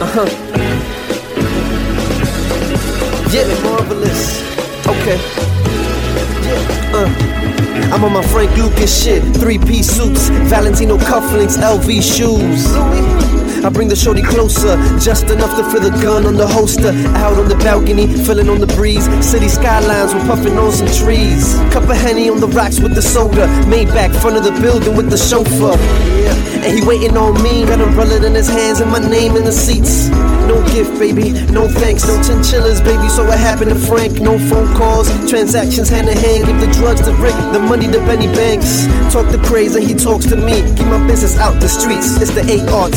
Uh-huh. Yeah, marvelous. Okay. Yeah, uh. I'm on my Frank Lucas shit. Three piece suits, Valentino cufflinks, LV shoes. I bring the shorty closer, just enough to feel the gun on the holster. Out on the balcony, feeling on the breeze. City skylines, we're puffing on some trees. Cup of henny on the rocks with the soda. Made back front of the building with the chauffeur. And he waiting on me, got umbrella in his hands and my name in the seats. No gift, baby, no thanks, no chinchillas, baby. So what happened to Frank? No phone calls, transactions hand in hand. Give the drugs to Rick, the money to Benny Banks. Talk to crazy, he talks to me. Keep my business out the streets. It's the ART.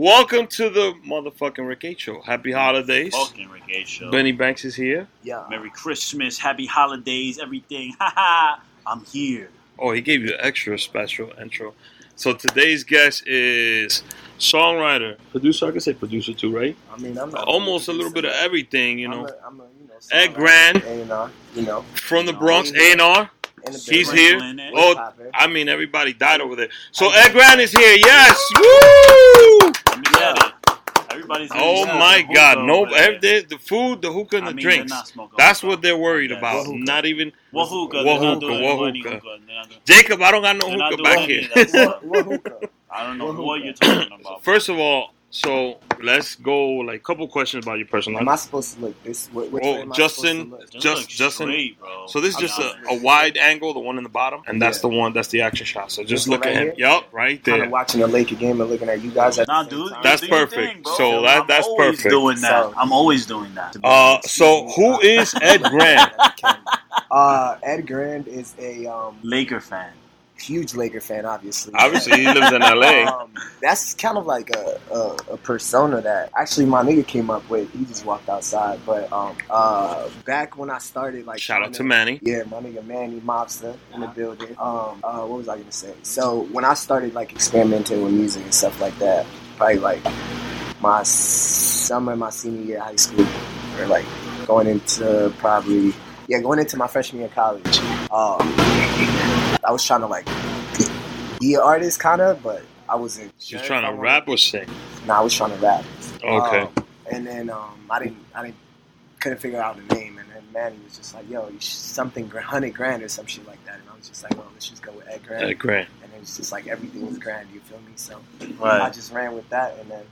Welcome to the motherfucking Rick H Show. Happy holidays. Fucking Rick A show. Benny Banks is here. Yeah. Merry Christmas, Happy Holidays, everything. Haha, I'm here. Oh, he gave you an extra special intro. So today's guest is songwriter, producer. I can say producer too, right? I mean, I'm not Almost a little bit of everything, you know. I'm a, I'm a, you know Eh, Ed songwriter, Grand. A&R, you know, From the No, Bronx, he's- A and R. He's here. Oh, I mean, everybody died over there. So Ed Grand is here. Yes. Woo! Let me get it. Everybody's Oh my God! No, every, the food, the hookah, and I the mean, they're drinks. not smoking That's hookah. what they're worried Yes. about. What hookah? Not even What hookah? What They're not hookah? doing What any hookah? They're not doing- Jacob. I don't got no They're not hookah doing back any here. of that What, what hookah? I don't know What what hookah? you're talking about. First of all, so let's go like a couple questions about your personal Am life. I supposed to look this? Which which Oh, way am I Justin- supposed to look? Just, just- look Justin- straight, bro. So this is just a, a wide angle, the one in the bottom, and that's Yeah. the one that's the action shot. So just This one look at him. here? Yup, right Kind there. of watching the Laker game and looking at you guys. At Nah, the dude, time. That's perfect. thing, bro. So that- I'm that's always perfect. Doing that. So- I'm always doing that. Uh, so who is Ed Grand? Uh, Ed Grand is a um, Laker fan. Huge Laker fan, obviously. Obviously, he lives in L.A. Um, that's kind of like a, a, a persona that actually my nigga came up with. He just walked outside, but um, uh, back when I started, like Shout out to Manny. Yeah, my nigga Manny Mobster in the building. Um, uh, what was I gonna say? So when I started like experimenting with music and stuff like that, probably like my summer, my senior year of high school, or like going into probably yeah, going into my freshman year of college. Um, I was trying to like be an artist, kind of, but I wasn't. She's sure trying to rap or sing. Nah, I was trying to rap. Okay. Um, and then um, I didn't, I didn't, couldn't figure out the name. And then Manny was just like, "Yo, you something hundred grand or some shit like that." And I was just like, "Well, let's just go with Ed Grand." Ed Grand. And it was just like everything was grand. You feel me? So I just ran with that, and then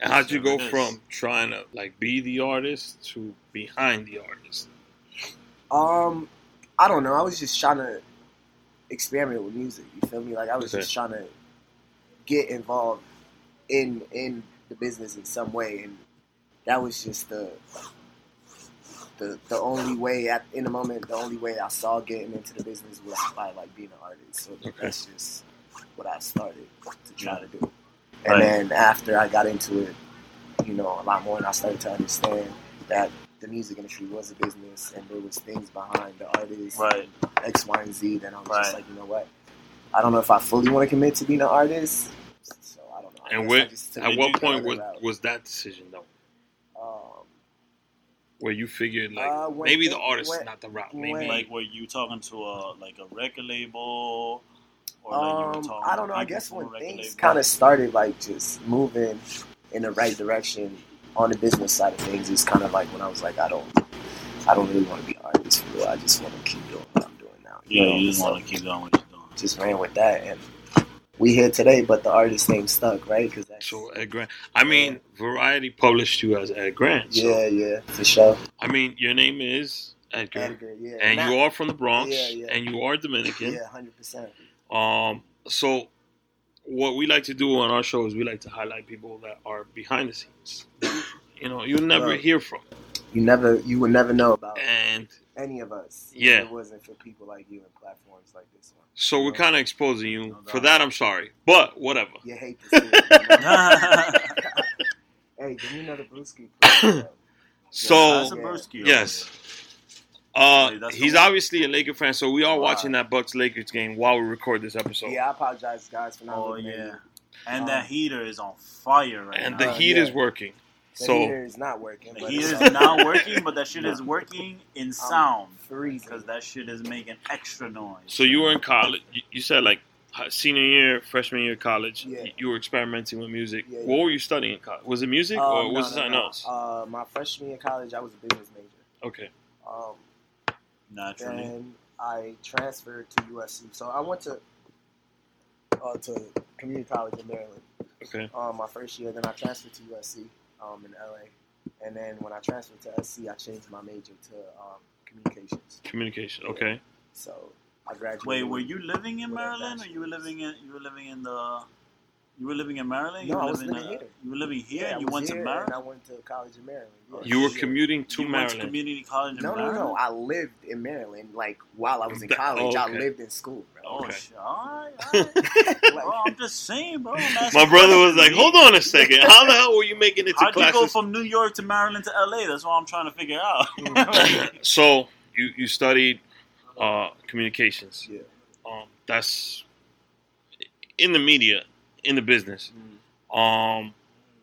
And how'd you go Yes. from trying to like be the artist to behind the artist? um, I don't know. I was just trying to experiment with music. You feel me? Like I was Okay. just trying to get involved in in the business in some way, and that was just the the the only way at in the moment. The only way I saw getting into the business was by like being an artist. So Okay. that's just what I started to try to do. And Right. then after I got into it, you know, a lot more, and I started to understand that the music industry was a business, and there was things behind the artist, Right. X, Y, and Z. Then I was Right. just like, you know what? I don't know if I fully want to commit to being an artist. So I don't know. I And guess I at what point was, was that decision though? Um, Where you figured like Uh, when maybe the artist is when- not the route. when- Maybe Like, were you talking to a like a record label, or like you were um, talking? I don't know. I guess when things kind of started like just moving in the right direction on the business side of things, it's kind of like when I was like, I don't, I don't really want to be an artist for real. I just want to keep doing what I'm doing now. Yeah, know? you just So want to keep doing what you're doing. just ran with that, and we here today, but the artist name stuck, right? Because that's so Ed Grand. I mean, Variety published you as Ed Grand. So, yeah, yeah, for sure. I mean, your name is Ed Grant, Edgar, yeah, and Not- you are from the Bronx, Yeah, yeah. and you are Dominican. yeah, hundred percent. Um, so what we like to do on our show is we like to highlight people that are behind the scenes. You know, you never Right. hear from, You never, you would never know about and any of us. Yeah. if it wasn't for people like you and platforms like this one. so we're kind of exposing you. No For that, I'm sorry, but whatever. You hate to see it. hey, give me another brewski. please. So That's a brewski yes. Uh, Wait, that's the he's one? obviously a Laker fan, so we are Wow. watching that Bucks Lakers game while we record this episode. yeah, I apologize, guys, for not. Oh looking yeah, you. and Um, that heater is on fire right And now. And the Uh, heat yeah. is working. The So heater is not working. The heater is not working, but that shit is working in sound freezing. because that shit is making extra noise. so you were in college. You, you said like senior year, freshman year of college. Yeah. You were experimenting with music. Yeah, What were you studying in college? Was it music Um, or no, was no, it something no. else? Uh, my freshman year of college, I was a business major. Okay. Um, naturally. then I transferred to USC. So I went to uh, to community college in Maryland. Okay. Um, my first year, then I transferred to USC um, in LA, and then when I transferred to SC, I changed my major to um, communications. Communication. Yeah. Okay. So I graduated. Wait, were you living in Maryland, or you were living in you were living in the you were living in Maryland? You No, were I was living, living uh, here. You were living here, Yeah, and I you was went to Maryland. And I went to college in Maryland. Yeah. You were shit. commuting to you went to Maryland. community college in No, no, Maryland. no. I lived in Maryland. Like while I was in college, oh, I lived in school, bro. Oh Okay. shit! All right, all right. Like, bro, I'm just saying, bro. My brother was like, "Hold on a second. How the hell were you making it to How'd you go from New York to Maryland to LA? That's what I'm trying to figure out. so you you studied uh, communications. Yeah. Um, that's in the media, in the business. Um,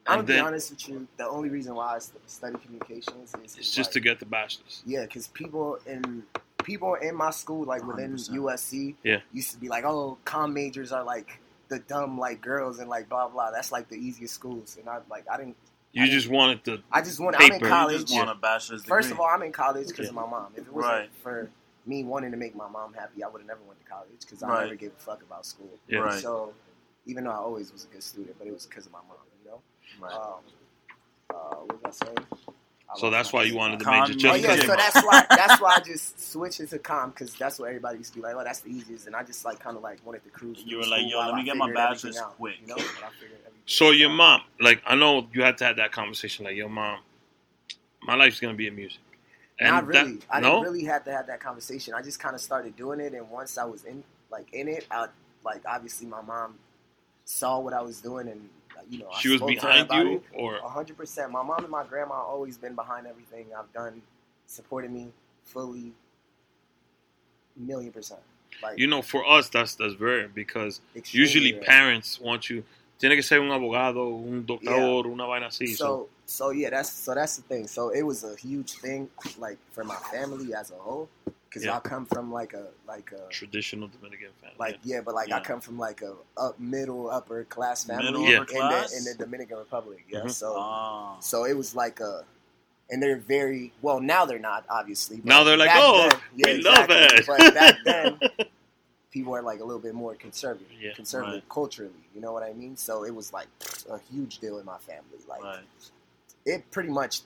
I'm gonna be honest with you. The only reason why I st- study communications is it's just to get the bachelor's. yeah, because people in people in my school, like within 100%. USC, Yeah. used to be like, oh, com majors are like the dumb like girls and like blah blah. That's like the easiest schools, and I like I didn't. You just wanted to. I just want. I'm in Paper. You college. just want a bachelor's degree. First of all, I'm in college because Yeah. of my mom. If it wasn't Right. for me wanting to make my mom happy, I would have never went to college because I Right. never gave a fuck about school. Yeah. Right. So even though I always was a good student, but it was because of my mom, you know. Right. Um, uh, what was I saying? I So that's why you wanted to Con- major Oh, just Oh yeah, because. so that's why that's why I just switched into com because that's what everybody used to be like. Oh, that's the easiest, and I just like kind of like wanted to cruise. You were like, yo, let me get my figured everything bachelor's out, quick. You know, But I figured everything So your out. mom, like I know you had to have that conversation. Like your mom, my life's gonna be in music. Not really. that- I no. didn't really have to have that conversation. I just kind of started doing it, and once I was in, like in it, I like obviously my mom saw what I was doing, and uh, you know, I she was to her behind you, it. or hundred percent. My mom and my grandma always been behind everything I've done, supported me fully, million percent. Like you know, for us, that's that's rare because usually rare. parents want you. Tiene que ser un abogado, un doctor, una vaina así. So, So so yeah, that's so that's the thing. So it was a huge thing, like for my family as a whole, because Yeah. I come from like a like a traditional Dominican family. like yeah, but like I come from like a up middle upper class family Middle Yeah. in class. the in the Dominican Republic. Yeah, Mhm. so Ah. so it was like a. And they're very well now. They're not obviously. but now they're like, oh, then- yeah, we love exactly. it. But back then, people are like a little bit more conservative, Yeah. conservative Right. culturally. You know what I mean? So it was like a huge deal in my family. Like right. it pretty much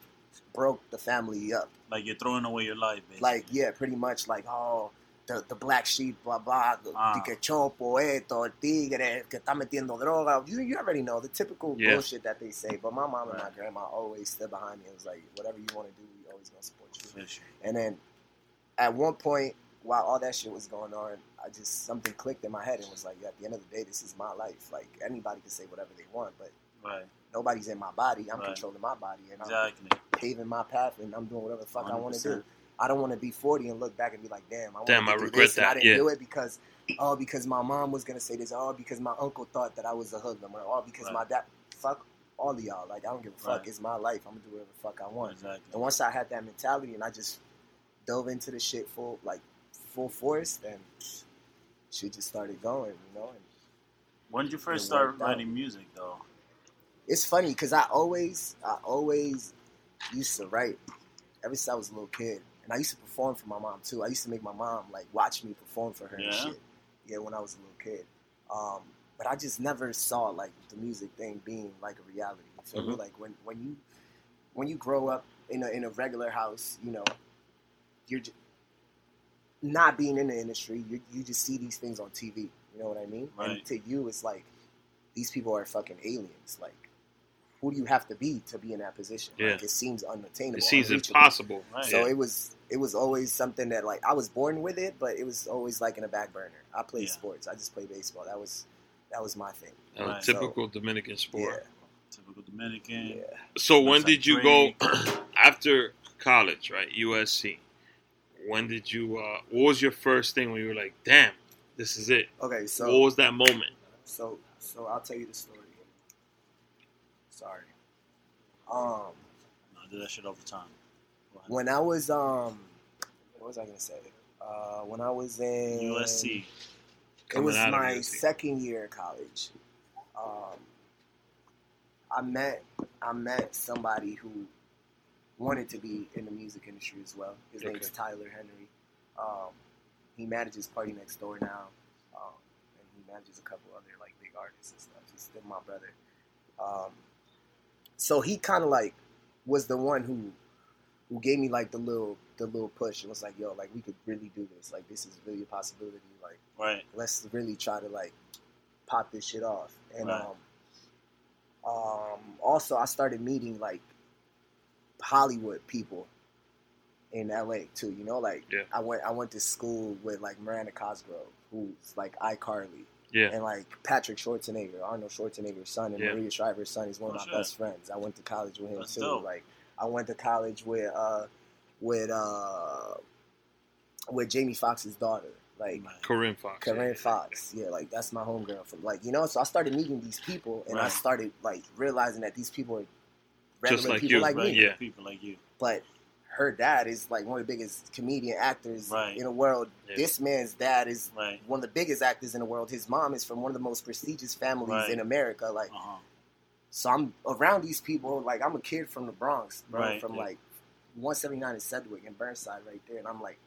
broke the family up. Like you're throwing away your life, basically. Like yeah, pretty much like oh. The, the black sheep, blah blah, the Ah. di que chopo, esto, el tigre, que está metiendo droga. You, you already know the typical Yeah. bullshit that they say. But my mom and my grandma always stood behind me. It was like, whatever you want to do, we always gonna support you. Fish. And then at one point, while all that shit was going on, I just something clicked in my head and was like, yeah, at the end of the day, this is my life. Like anybody can say whatever they want, but Right. nobody's in my body. I'm Right. controlling my body, and Exactly. I'm paving my path, and I'm doing whatever the fuck I want to do. I don't want to be 40 and look back and be like, damn, I Damn, I to do regret this, and I didn't yeah. do it because, oh, because my mom was gonna say this, oh, because my uncle thought that I was a hoodlum, or oh, because Right. my dad. Fuck all of y'all. Like I don't give a fuck. Right. It's my life. I'm gonna do whatever the fuck I want. Exactly. And once I had that mentality and I just dove into the shit full like full force, then shit just started going, you know. And When did you first start writing music, though? It's funny because I always, I always used to write ever since I was a little kid, and I used to perform for my mom too. I used to make my mom like watch me perform for her and shit. Yeah, when I was a little kid. Um, but I just never saw like the music thing being like a reality. Me? Mhm. Like when when you when you grow up in a in a regular house, you know, you're just not being in the industry. You you just see these things on TV. You know what I mean? And to you, it's like these people are fucking aliens. Like, who do you have to be to be in that position? Yeah. Like, it seems unattainable. it seems impossible. Right. So Yeah. it was it was always something that like I was born with it, but it was always like in a back burner. I played Yeah. sports. I just played baseball. That was that was my thing. A Right. typical Dominican sport. Typical Dominican. Yeah, yeah. So when Looks did like you go after college, right? USC. When did you? Uh, what was your first thing when you were like, "Damn, this is it"? Okay, so what was that moment? so so I'll tell you the story. Sorry. Um, I do that shit all the time. When I was um, what was I gonna say? Uh, when I was in USC. It was my USC. second year of college. Um, I met I met somebody who wanted to be in the music industry as well. His name's Okay. Tyler Henry. Um, he manages PartyNextDoor now, um, and he manages a couple other like big artists and stuff. He's still my brother. Um, so he kind of like was the one who who gave me like the little the little push and was like, "Yo, like we could really do this. Like this is really a possibility. Like." Right. let's really try to like pop this shit off. And Right. um, um, also I started meeting like Hollywood people in LA too. You know, like Yeah. I went I went to school with like Miranda Cosgrove, who's like iCarly, Yeah. and like Patrick Schwarzenegger, Arnold Schwarzenegger's son, and Yeah. Maria Shriver's son is one of Oh, my shit. best friends. I went to college with him That's too. dope. Like I went to college with uh with uh with Jamie Foxx's daughter. Like Right. Corinne Foxx. Karen Fox, yeah, like that's my homegirl from like you know. So I started meeting these people, and I started like realizing that these people are regular Just like people you, like Right. me. Yeah. People like you. But her dad is like one of the biggest comedian actors Right. in the world. Yeah. This man's dad is Right. one of the biggest actors in the world. His mom is from one of the most prestigious families Right. in America. Like, Uh huh. so I'm around these people. Like, I'm a kid from the Bronx, bro, Right, from yeah. like 179 in Sedgwick and Burnside, right there, and I'm like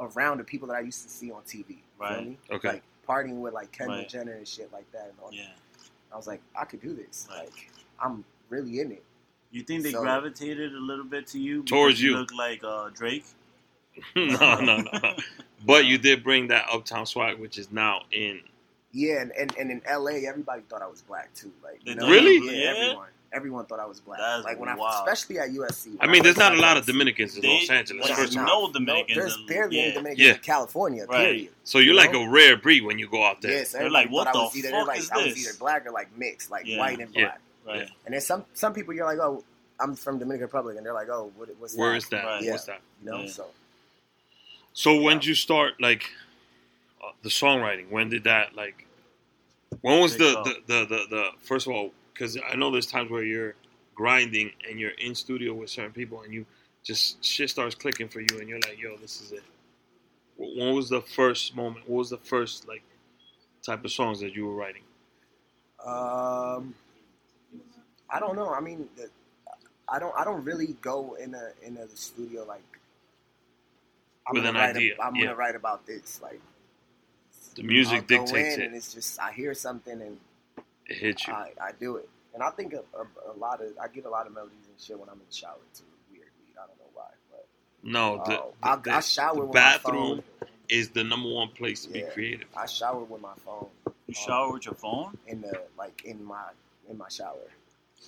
around the people that I used to see on TV. you feel Right. me? Okay. Like partying with like Kendall Right. Jenner and shit like that. And all Yeah. I was like, I could do this. Right. Like, I'm really in it. You think they So- gravitated a little bit to you Towards you you. look like uh, Drake? no, no, no. But you did bring that uptown swag, which is now in. Yeah, and, and, and in LA, everybody thought I was black too. Like, They you know, thought you Yeah, yeah? everyone. Everyone thought I was black. That's like when I, wild. especially at USC. I when mean, there's not a lot of Dominicans in They- Los Angeles. There's First of no. Dominicans there's in- barely yeah. any Dominicans Yeah. in California. Right. Period. So you're You like know? a rare breed when you go out there. Yes, They're like, what I the was either they're fuck like is I was either black or like mixed, like Yeah. white and Yeah. black. Right. And then some some people you're like, oh, I'm from Dominican Republic, and they're like, oh, what, what's Where that? is that? Right. Yeah. What's that? You know, Yeah. so So when did you start like uh, the songwriting? When did that like? When was Take the the, the the the first of all? Because I know there's times where you're grinding and you're in studio with certain people and you just shit starts clicking for you and you're like, yo, this is it. Wh- When was the first moment? What was the first like type of songs that you were writing? Um, I don't know. I mean, the, I don't. I don't really go in a in a studio like. I'm With gonna an write a- idea, I'm yeah. gonna write about this. Like The music I'll go dictates in it. and it's just I hear something and It hits you. I, I do it. And I think a, a, a lot of I get a lot of melodies and shit when I'm in the shower too. Weirdly, I don't know why, but no, uh, the, oh, the, I, the- I shower the bathroom my is the number one place to be creative. I shower with my phone You um, shower with your phone in the like in my in my shower,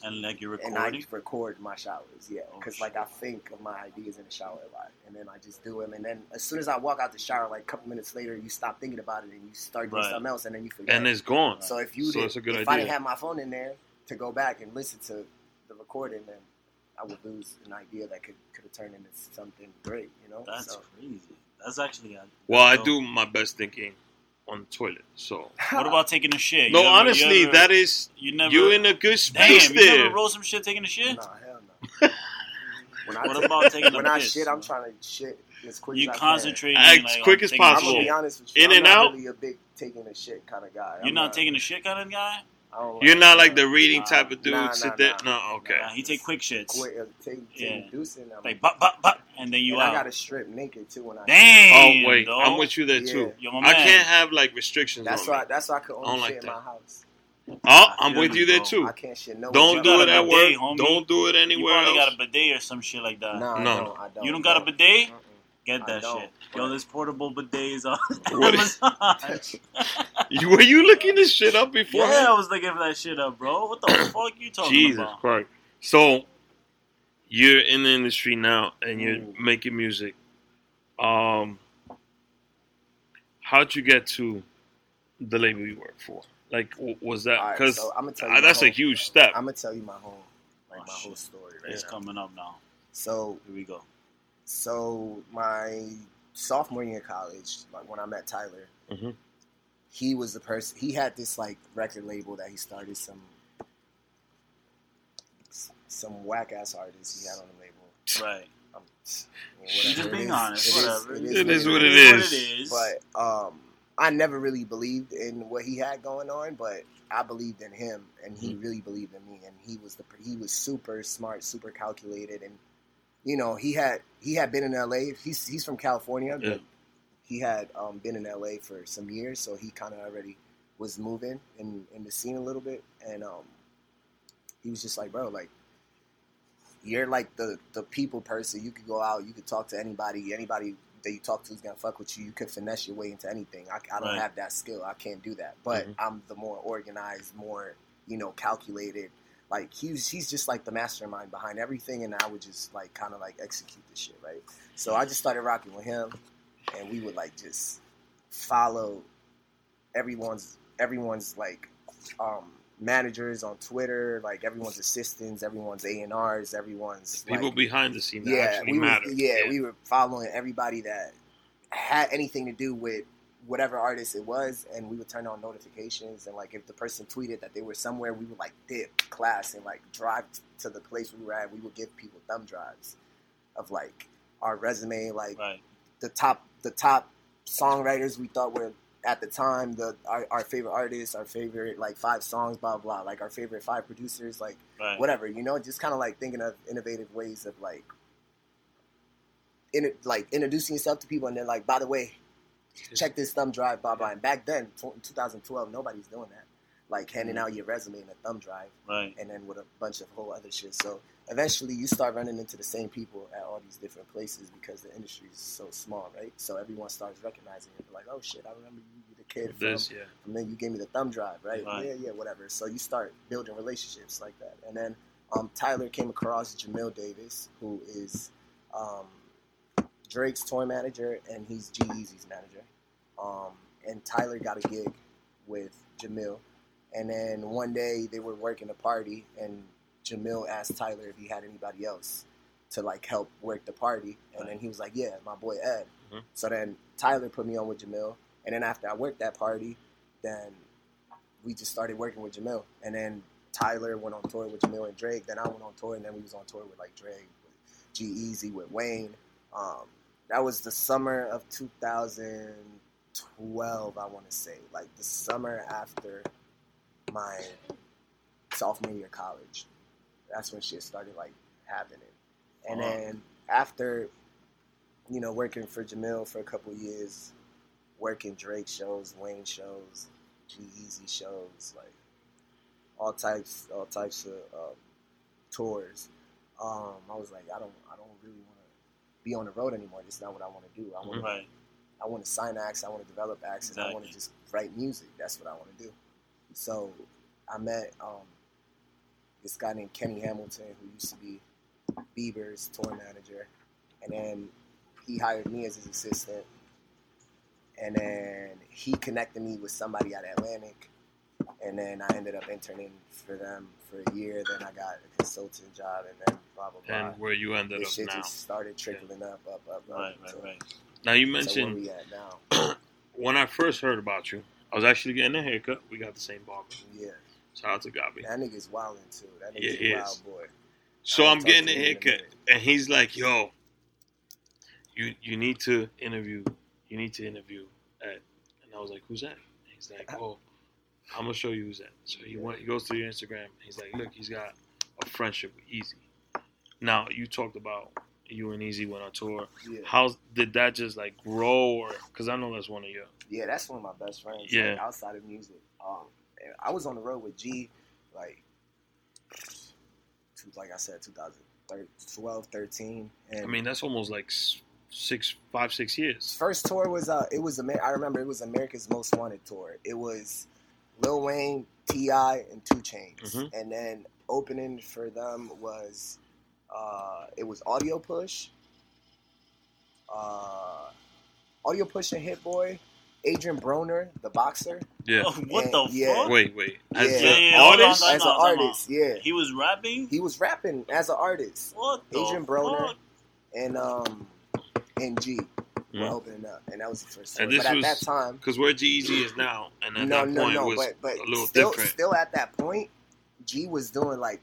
and like you're recording. and I recording. record my showers. Yeah, Oh, because shit. like I think of my ideas in the shower a lot, and then I just do them. And then as soon as I walk out the shower, like a couple minutes later, you stop thinking about it and you start doing Right. something else, and then you forget. And it's gone. so if you So did, it's a good if I didn't have my phone in there to go back and listen to the recording, then I would lose an idea that could could have turned into something great. You know, That's So- crazy. That's actually. A, Well, I dope. do my best thinking on the toilet. So What about taking a shit? no, You ever- you honestly, ever- that is you never. you in a good damn, space you there. never roll some shit taking a shit. Nah, hell no. when I What take- about taking a when I piss? shit, I'm trying to shit as quick You as I concentrate As like, quick as taking a can. I'm possible. gonna be honest with you. In I'm and not out? really a big taking a shit kind of guy. You're I'm not taking a shit kind of guy. I don't You're not like the reading Nah, type of dude. nah, sit nah, there. nah. No, okay. Nah, he take quick shits. Quick, uh, take, Yeah. take deucing. I'm- Like, but, but, but, and then you and out. I gotta strip naked too when I. Damn. Oh wait, dog. I'm with you there too. You're I can't have like restrictions That's why. me. That's why I could only don't shit like in that. my house. Oh, I I'm with you, you there too. I can't shit no. Don't do it at bidet, work. homie. Don't do it anywhere You anywhere probably got a bidet or some shit like that. Nah, No, no, no. I don't. You don't got a bidet? Mm-mm. Get that shit. Yo, there's portable bidets on What is- Amazon. You- Were you looking this shit up before? yeah, I was looking for that shit up, bro. What the fuck you talking Jesus about? Jesus Christ. So you're in the industry now and you're Ooh. making music. Um how'd you get to the label you work for? Like was that Alright, because so I'm gonna tell you. that's a huge step. I'm gonna tell you my whole, like Oh, my whole story. Right It's now. coming up now. So, Here we go. so my sophomore year of college, like when I met Tyler, Mhm. He was the person. He had this like record label that he started some some whack ass artists he had on the label. Right. Um, You're just being It is- honest. it is- Whatever. It is what it is. is. What it is. But um, I never really believed in what he had going on, but I believed in him, and he Mm-hmm. really believed in me. And he was the he was super smart, super calculated, and you know he had he had been in L.A. He's he's from California, Yeah. but he had um, been in L.A. for some years, so he kind of already was moving in in the scene a little bit, and um, he was just like, bro, like you're like the the people person. You could go out, you could talk to anybody, anybody that you talk to is gonna fuck with you. You could finesse your way into anything. I, I don't Right. have that skill. I can't do that. But Mhm. I'm the more organized, more you know, calculated. Like he's he's just like the mastermind behind everything, and I would just like kind of like execute the shit, right? So I just started rocking with him, and we would like just follow everyone's everyone's like um managers on Twitter, like everyone's assistants, everyone's A and R's, everyone's People like, behind the scenes. yeah, actually we were yeah, we were following everybody that had anything to do with whatever artist it was, and we would turn on notifications. And like if the person tweeted that they were somewhere, we would like dip class and like drive to the place we were at. We would give people thumb drives of like our resume, like right. the top the top songwriters we thought were at the time the our, our favorite artists, our favorite like five songs, blah blah, like our favorite five producers, like Right. whatever, you know, just kind of like thinking of innovative ways of like, in like introducing yourself to people, and then like, by the way, check this thumb drive, blah blah. And back then, in 2012, nobody's doing that, like handing mm-hmm. out your resume in a thumb drive, Right. and then with a bunch of whole other shit. So eventually, you start running into the same people at all these different places because the industry is so small, right? So everyone starts recognizing it, like, oh shit, I remember you, you the kid from This, yeah. and then you gave me the thumb drive, right? Right. Yeah, yeah, whatever. So you start building relationships like that. And then um, Tyler came across Jamil Davis, who is um, Drake's toy manager, and he's G-Eazy's manager. Um, and Tyler got a gig with Jamil. And then one day they were working a party, and Jamil asked Tyler if he had anybody else to like help work the party. And then he was like, "Yeah, my boy Ed." Mhm. So then Tyler put me on with Jamil, and then after I worked that party, then we just started working with Jamil. And then Tyler went on tour with Jamil and Drake. Then I went on tour, and then we was on tour with like Drake, with G-Eazy, with Wayne. Um, that was the summer of 2012, I want to say, like the summer after my sophomore year of college. That's when shit started like happening. And Wow. then after, you know, working for Jamil for a couple years, working Drake shows, Wayne shows, G Easy shows, like all types, all types of um, tours. Um, I was like, I don't, I don't really want to be on the road anymore. This is not what I want to do. I want, to Right. I want to sign acts. I want to develop acts, and I want to just write music. That's what I want to do. So I met um, this guy named Kenny Hamilton, who used to be Bieber's tour manager, and then he hired me as his assistant, and then he connected me with somebody at Atlantic, and then I ended up interning for them for a year. Then I got a consulting job, and then blah blah blah. And where you ended this up shit now. just started trickling up, up, up, up. Right. Right. So- Right. Now you So where mentioned we at now? when I first heard about you, I was actually getting a haircut. We got the same barber. Yeah. Shout out to Gabi. That nigga's wildin' too. That nigga's he a wild is. boy. So I'm getting a haircut, and he's like, "Yo, you you need to interview. You need to interview Ed." And I was like, "Who's that?" And he's like, "Oh, I'm gonna show you who's that." So he went. He goes to your Instagram. He's like, "Look, he's got a friendship with Eazy." Now you talked about you and Eazy went on tour. Yeah. How did that just like grow? Or because I know that's one of your Yeah, that's one of my best friends. Yeah. Like, outside of music. Um, and I was on the road with G, like, two- like I said, 2012, 13. And I mean, that's almost like six, five, six years. first tour was uh, it was Amer- I remember it was America's Most Wanted tour. It was Lil Wayne, T.I., and 2 Chainz, Mhm. and then opening for them was uh, it was Audio Push, uh, Audio Push and Hit-Boy, Adrien Broner, the boxer. Yeah. Oh, what Yeah, the yeah. fuck? Wait, wait. As Yeah. the Yeah, yeah, on, artist, time as an out, time artist, yeah, He was rapping. he was rapping as an artist, What the Adrien Broner. fuck? and um, and G were Mhm. opening up, and that was the first time. And this But at was- that time, because where G-Eazy is now, and at no, that no, point no, was but but a little still, different. still at that point, G was doing like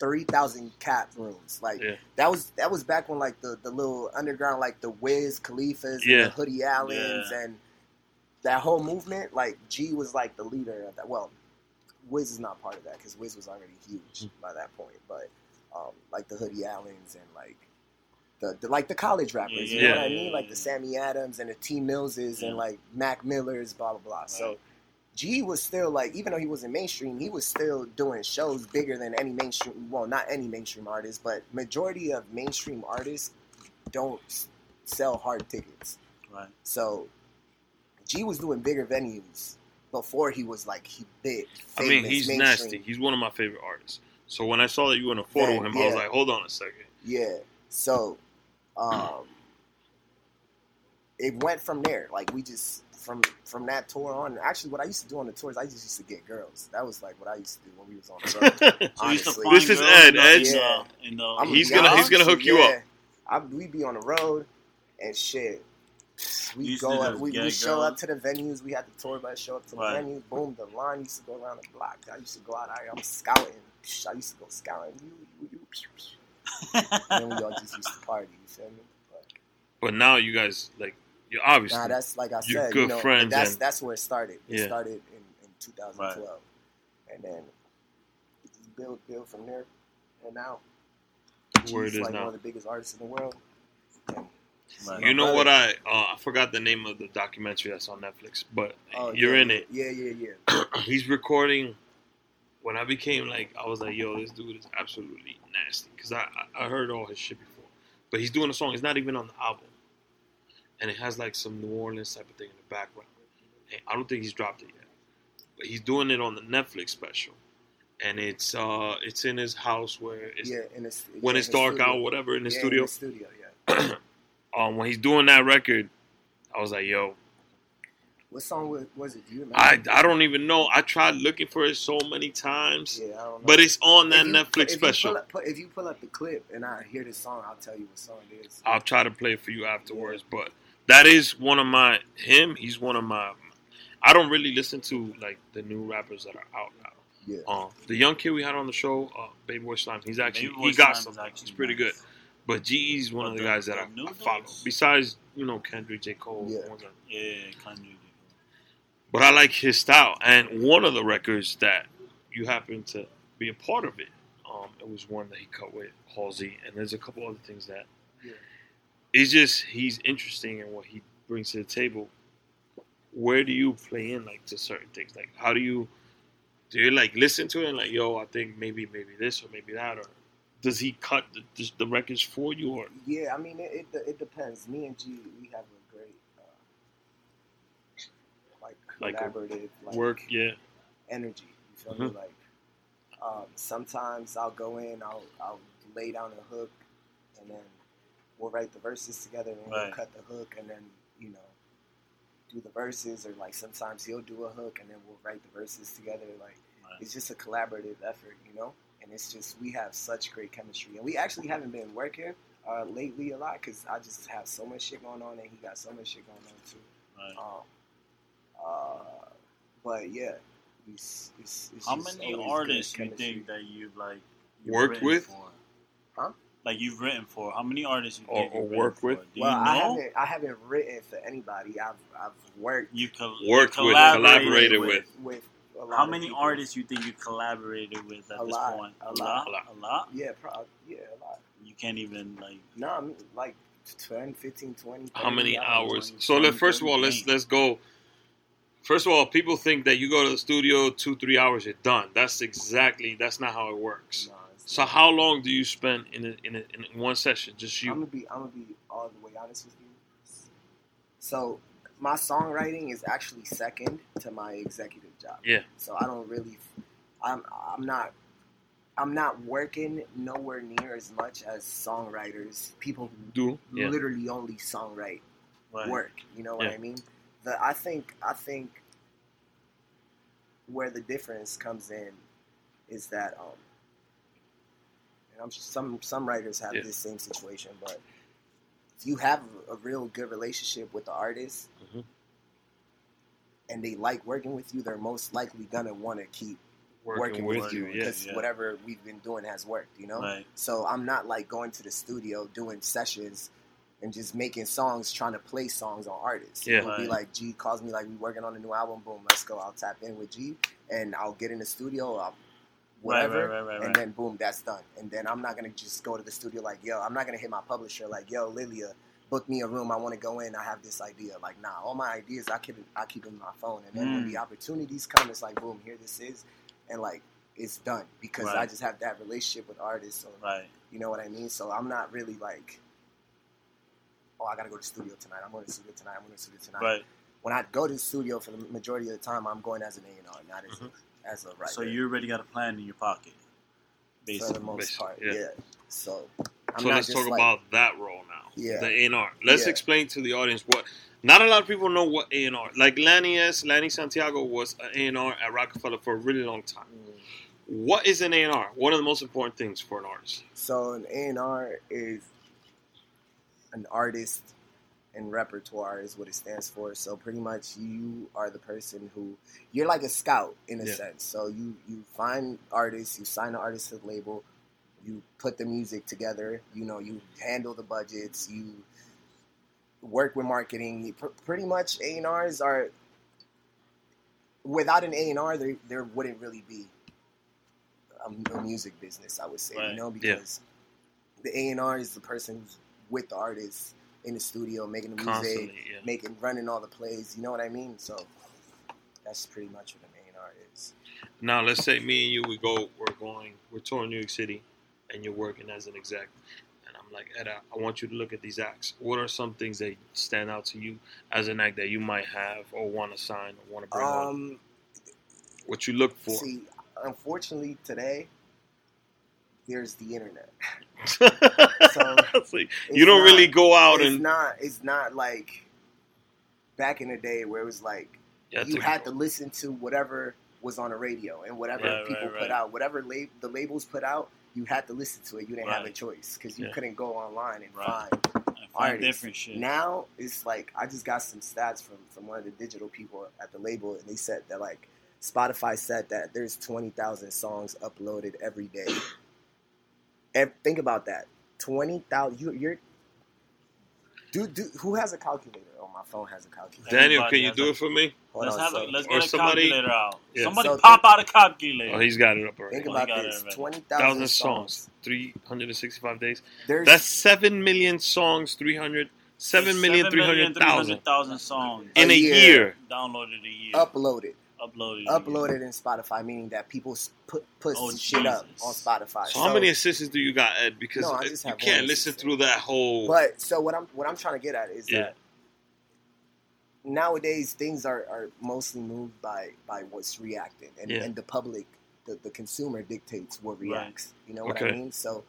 three thousand cap rooms. Like Yeah. that was that was back when like the the little underground like the Wiz Khalifa's Yeah. and the Hoodie Allens Yeah. and that whole movement. Like G was like the leader of that. Well, Wiz is not part of that because Wiz was already huge Mm. by that point. But um, like the Hoodie Allens and like. The, the, like the college rappers, you know what I mean? Like the Sammy Adams and the T Millses Yeah. and like Mac Millers, blah blah blah. So G was still like, even though he wasn't mainstream, he was still doing shows bigger than any mainstream. Well, not any mainstream artist, but majority of mainstream artists don't sell hard tickets. Right. So G was doing bigger venues before he was like he big. I mean, he's mainstream. nasty. He's one of my favorite artists. So when I saw that you were in a photo Yeah, with him, I was like, hold on a second. Yeah. So, um, it went from there. Like we just from from that tour on. Actually, what I used to do on the tours, I just used to get girls. That was like what I used to do when we was on the road. So you used to Honestly. find This is girls Ed. Ed's- Yeah. in the- I'm He's gonna- honest he's gonna hook you, you up. yeah. I, we be on the road and shit. We go up, we, we show up to the venues. We had the tour bus show up to the venues. Boom, the line used to go around the block. I used to go out. I, I'm scouting. I used to go scouting. You, you, you, pew, pew. and then we all just used to party. You feel me? But, But now you guys, like, you're obviously. nah, that's like I You're said. good you know, friends That's and- that's where it started. It Yeah. started in, in 2012, and then it just build build from there. And now, Where it G's is like now. one of the biggest artists in the world. And Right. you know what I uh, I forgot the name of the documentary that's on Netflix, but Oh, you're yeah, in it. Yeah, yeah, yeah. He's recording. When I became like, I was like, yo, this dude is absolutely nasty because I I heard all his shit before, but he's doing a song. It's not even on the album, and it has like some New Orleans type of thing in the background. And I don't think he's dropped it yet, but he's doing it on the Netflix special, and it's uh it's in his house where it's yeah, in his, when yeah, it's dark studio. out, whatever, in the Yeah, studio. In the studio, yeah. um, when he's doing that record, I was like, yo, What song was, was it? Do you remember? I, I don't even know. I tried looking for it so many times, Yeah, I don't know. but it's on that you- Netflix if special. pull up- if you pull up the clip and I hear the song, I'll tell you what song it is. I'll try to play it for you afterwards. But that is one of my him. He's one of my. I don't really listen to like the new rappers that are out now. Yeah. Um, the young kid we had on the show, uh, Baby Boy Slime, he's actually Baby Boy he got Slime some. is actually He's pretty nice. good. But G's one of the guys that I, I follow. Besides, you know, Kendrick, J. Cole. Yeah. Yeah, Kanye. But I like his style. And one of the records that you happen to be a part of it, um, it was one that he cut with Halsey. And there's a couple other things that Yeah. it's just he's interesting in what he brings to the table. Where do you play in like to certain things? Like how do you do you like listen to it and like yo I think maybe maybe this or maybe that or does he cut the, the, records for you or Yeah, I mean, it, it, it depends. Me and G, we have a great, uh, like, Like collaborative like, work? Yeah, energy. You feel me? Mhm. Like, um, sometimes I'll go in, I'll, I'll lay down a hook, and then we'll write the verses together, and Right. we'll cut the hook, and then you know, do the verses, or like sometimes he'll do a hook, and then we'll write the verses together. Like, Right. it's just a collaborative effort, you know. And it's just we have such great chemistry, and we actually haven't been working uh, lately a lot because I just have so much shit going on, and he got so much shit going on too. Right. Um, uh, but yeah, it's, it's, it's How many always good artists you think that you've like you've Worked with? For? Huh? Like you've written for? How many artists you Or- think or you've written worked for? with? Do Well, you I haven't I haven't written for anybody. I've I've worked You col- Worked you with, collaborated collaborated with. with a lot How many people. artists you think you collaborated with at A this lot, point? a lot. A lot. A lot. Yeah, probably. Yeah, a lot. You can't even like. No, I mean like 10, 15, 20. how many hours? 20, So let first of all let's games. let's go. First of all, people think that you go to the studio two three hours you're done. That's exactly that's not how it works. No, So how long do you spend in a, in, a, in one session? Just you. I'm gonna be I'm gonna be all the way honest with you. So my songwriting is actually second to my executive job. Yeah. So I don't really I'm I'm not I'm not working nowhere near as much as songwriters, people who Do yeah. literally only songwrite Right. work. You know what Yeah. I mean? The I think I think where the difference comes in is that um and I'm sure some some writers have Yeah. this same situation, but if you have a real good relationship with the artist Mhm. And they like working with you, they're most likely gonna want to keep working, with, you because yeah. whatever we've been doing has worked, you know. Right. So I'm not like going to the studio doing sessions and just making songs, trying to play songs on artists. Yeah. It'll be like G calls me like we working on a new album, boom, let's go. I'll tap in with G and I'll get in the studio, I'll, Right, whatever, right, right, right, and right. then boom, that's done. And then I'm not gonna just go to the studio like, yo, I'm not gonna hit my publisher like, yo, Lilia, book me a room. I want to go in. I have this idea. Like, nah, all my ideas I keep I keep them in my phone, and then when Mm. the opportunities come, it's like, boom, here this is, and like it's done because I just have that relationship with artists. So Right. you know what I mean? So I'm not really like, oh, I gotta go to the studio tonight. I'm going to the studio tonight. I'm going to the studio tonight. Right. When I go to the studio for the majority of the time, I'm going as an A and R, not as Mhm. a, as a writer. So you already got a plan in your pocket, for the most Basically, part, yeah. yeah. So I'm so let's talk like, about that role now. Yeah. The A and R. Let's Yeah. explain to the audience what. Not a lot of people know what A and R. Like Lenny S. Lenny Santiago was an A and R at Roc-A-Fella for a really long time. Mm. What is an A and R? One of the most important things for an artist. So an A and R is an artist and repertoire is what it stands for. So pretty much you are the person who you're like a scout in a Yeah. sense. So you you find artists, you sign the artist to the label, you put the music together. You know, you handle the budgets, you work with marketing. You, pr- pretty much A and R's are without an A and R, there there wouldn't really be a, a music business. I would say, Right. you know, Yeah. because the A and R is the person who's with the artist in the studio making the music, yeah. making running all the plays. You know what I mean? So that's pretty much what an A and R is. Now let's say me and you we go we're going we're touring New York City and you're working as an exec and I'm like Eda, I want you to look at these acts. What are some things that stand out to you as an act that you might have or want to sign or want to bring on? Um, What you look for? see, unfortunately today there's the internet. So, like, you don't not- really go out it's and not. It's not like back in the day where it was like Yeah, you had to listen to whatever was on the radio and whatever Right, people right, put out, whatever lab- the labels put out. You had to listen to it. You didn't have a choice because you Yeah. couldn't go online and Right. find And find artists. different shit. Now it's like I just got some stats from from one of the digital people at the label, and they said that like Spotify said that there's twenty thousand songs uploaded every day. And think about that, twenty thousand. You, you're dude, dude. Who has a calculator? Oh, my phone has a calculator. Daniel, Everybody can you do a- it for me? Hold let's on, have so a, let's get a somebody- calculator out. Yeah. Somebody So pop think- out a calculator. Oh, he's got it up already. Think Oh, about you this: twenty thousand thousand songs, songs. three hundred and sixty-five days. There's That's seven million songs, three hundred, seven million three hundred thousand 300,000 songs in A a year. year. downloaded a year. uploaded, uploaded. uploaded in Spotify, meaning that people put put Oh, shit up on Spotify. So how many assistants do you got, Ed? Because No, I it- just you can't listen through that whole. But so what I'm what I'm trying to get at is Yeah. that nowadays things are, are mostly moved by by what's reacting and, Yeah. and the public the, the consumer dictates what reacts. You know what Okay. I mean? So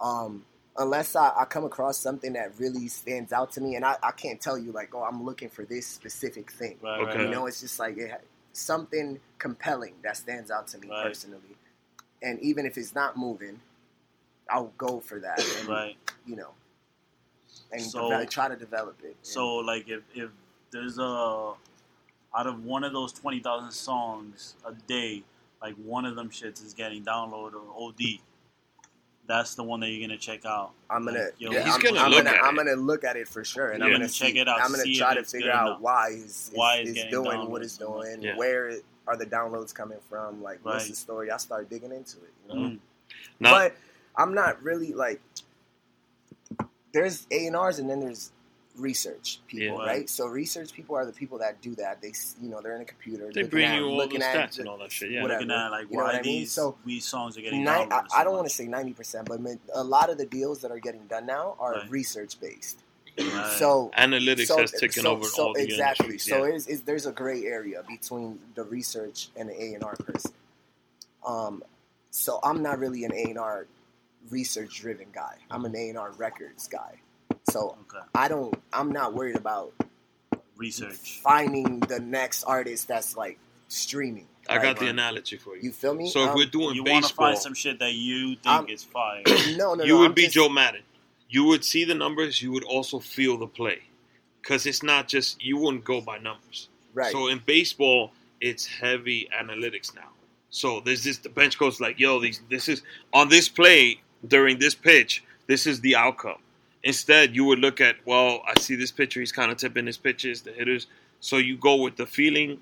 um unless I, I come across something that really stands out to me and I, I can't tell you like, oh I'm looking for this specific thing. Right, Okay. You know, it's just like it, something compelling that stands out to me Right. personally. And even if it's not moving, I'll go for that. And, Right. You know, and So- develop, try to develop it. So like if if there's a out of one of those twenty thousand songs a day, like one of them shits is getting downloaded or OD. That's the one that you're gonna check out. I'm gonna, Like, yo, yeah, he's I'm, gonna I'm look gonna, at I'm it. gonna look at it for sure, and I'm gonna Check see, it out, I'm gonna try to figure out enough. why it's, Why it's it's doing what downloads so doing, Yeah. where it, are the downloads coming from, like what's the story? I start digging into it, you know. Mm. But I'm not really like. There's A and R's, and then there's research people, Yeah. right? So research people are the people that do that. They, you know, they're in a computer. they looking bring at- you all the looking at stats and all that shit. Yeah. whatever. Looking at like You know why what I mean? these So, these songs are getting Ni- downloaded. I, I don't want to say ninety percent, but a lot of the deals that are getting done now are Right. research based. Right. So Analytics so, has taken so- over so all the exactly. industries. So yeah. it's, it's, there's a gray area between the research and the A and R person. Um, so I'm not really an A and R research driven guy. I'm an A and R records guy. So okay. I don't. I'm not worried about Research. finding the next artist that's like streaming. I got right? the analogy for you. You feel me? So if Um, we're doing baseball, You want to find some shit that you think I'm- is fire. no, no, no. you no, would I'm be just- Joe Maddon. You would see the numbers. You would also feel the play, because it's not just you wouldn't go by numbers. Right. So in baseball, it's heavy analytics now. So there's this the bench coach like, yo, these this is on this play during this pitch, this is the outcome. Instead, you would look at, well, I see this pitcher, he's kind of tipping his pitches, the hitters. So you go with the feeling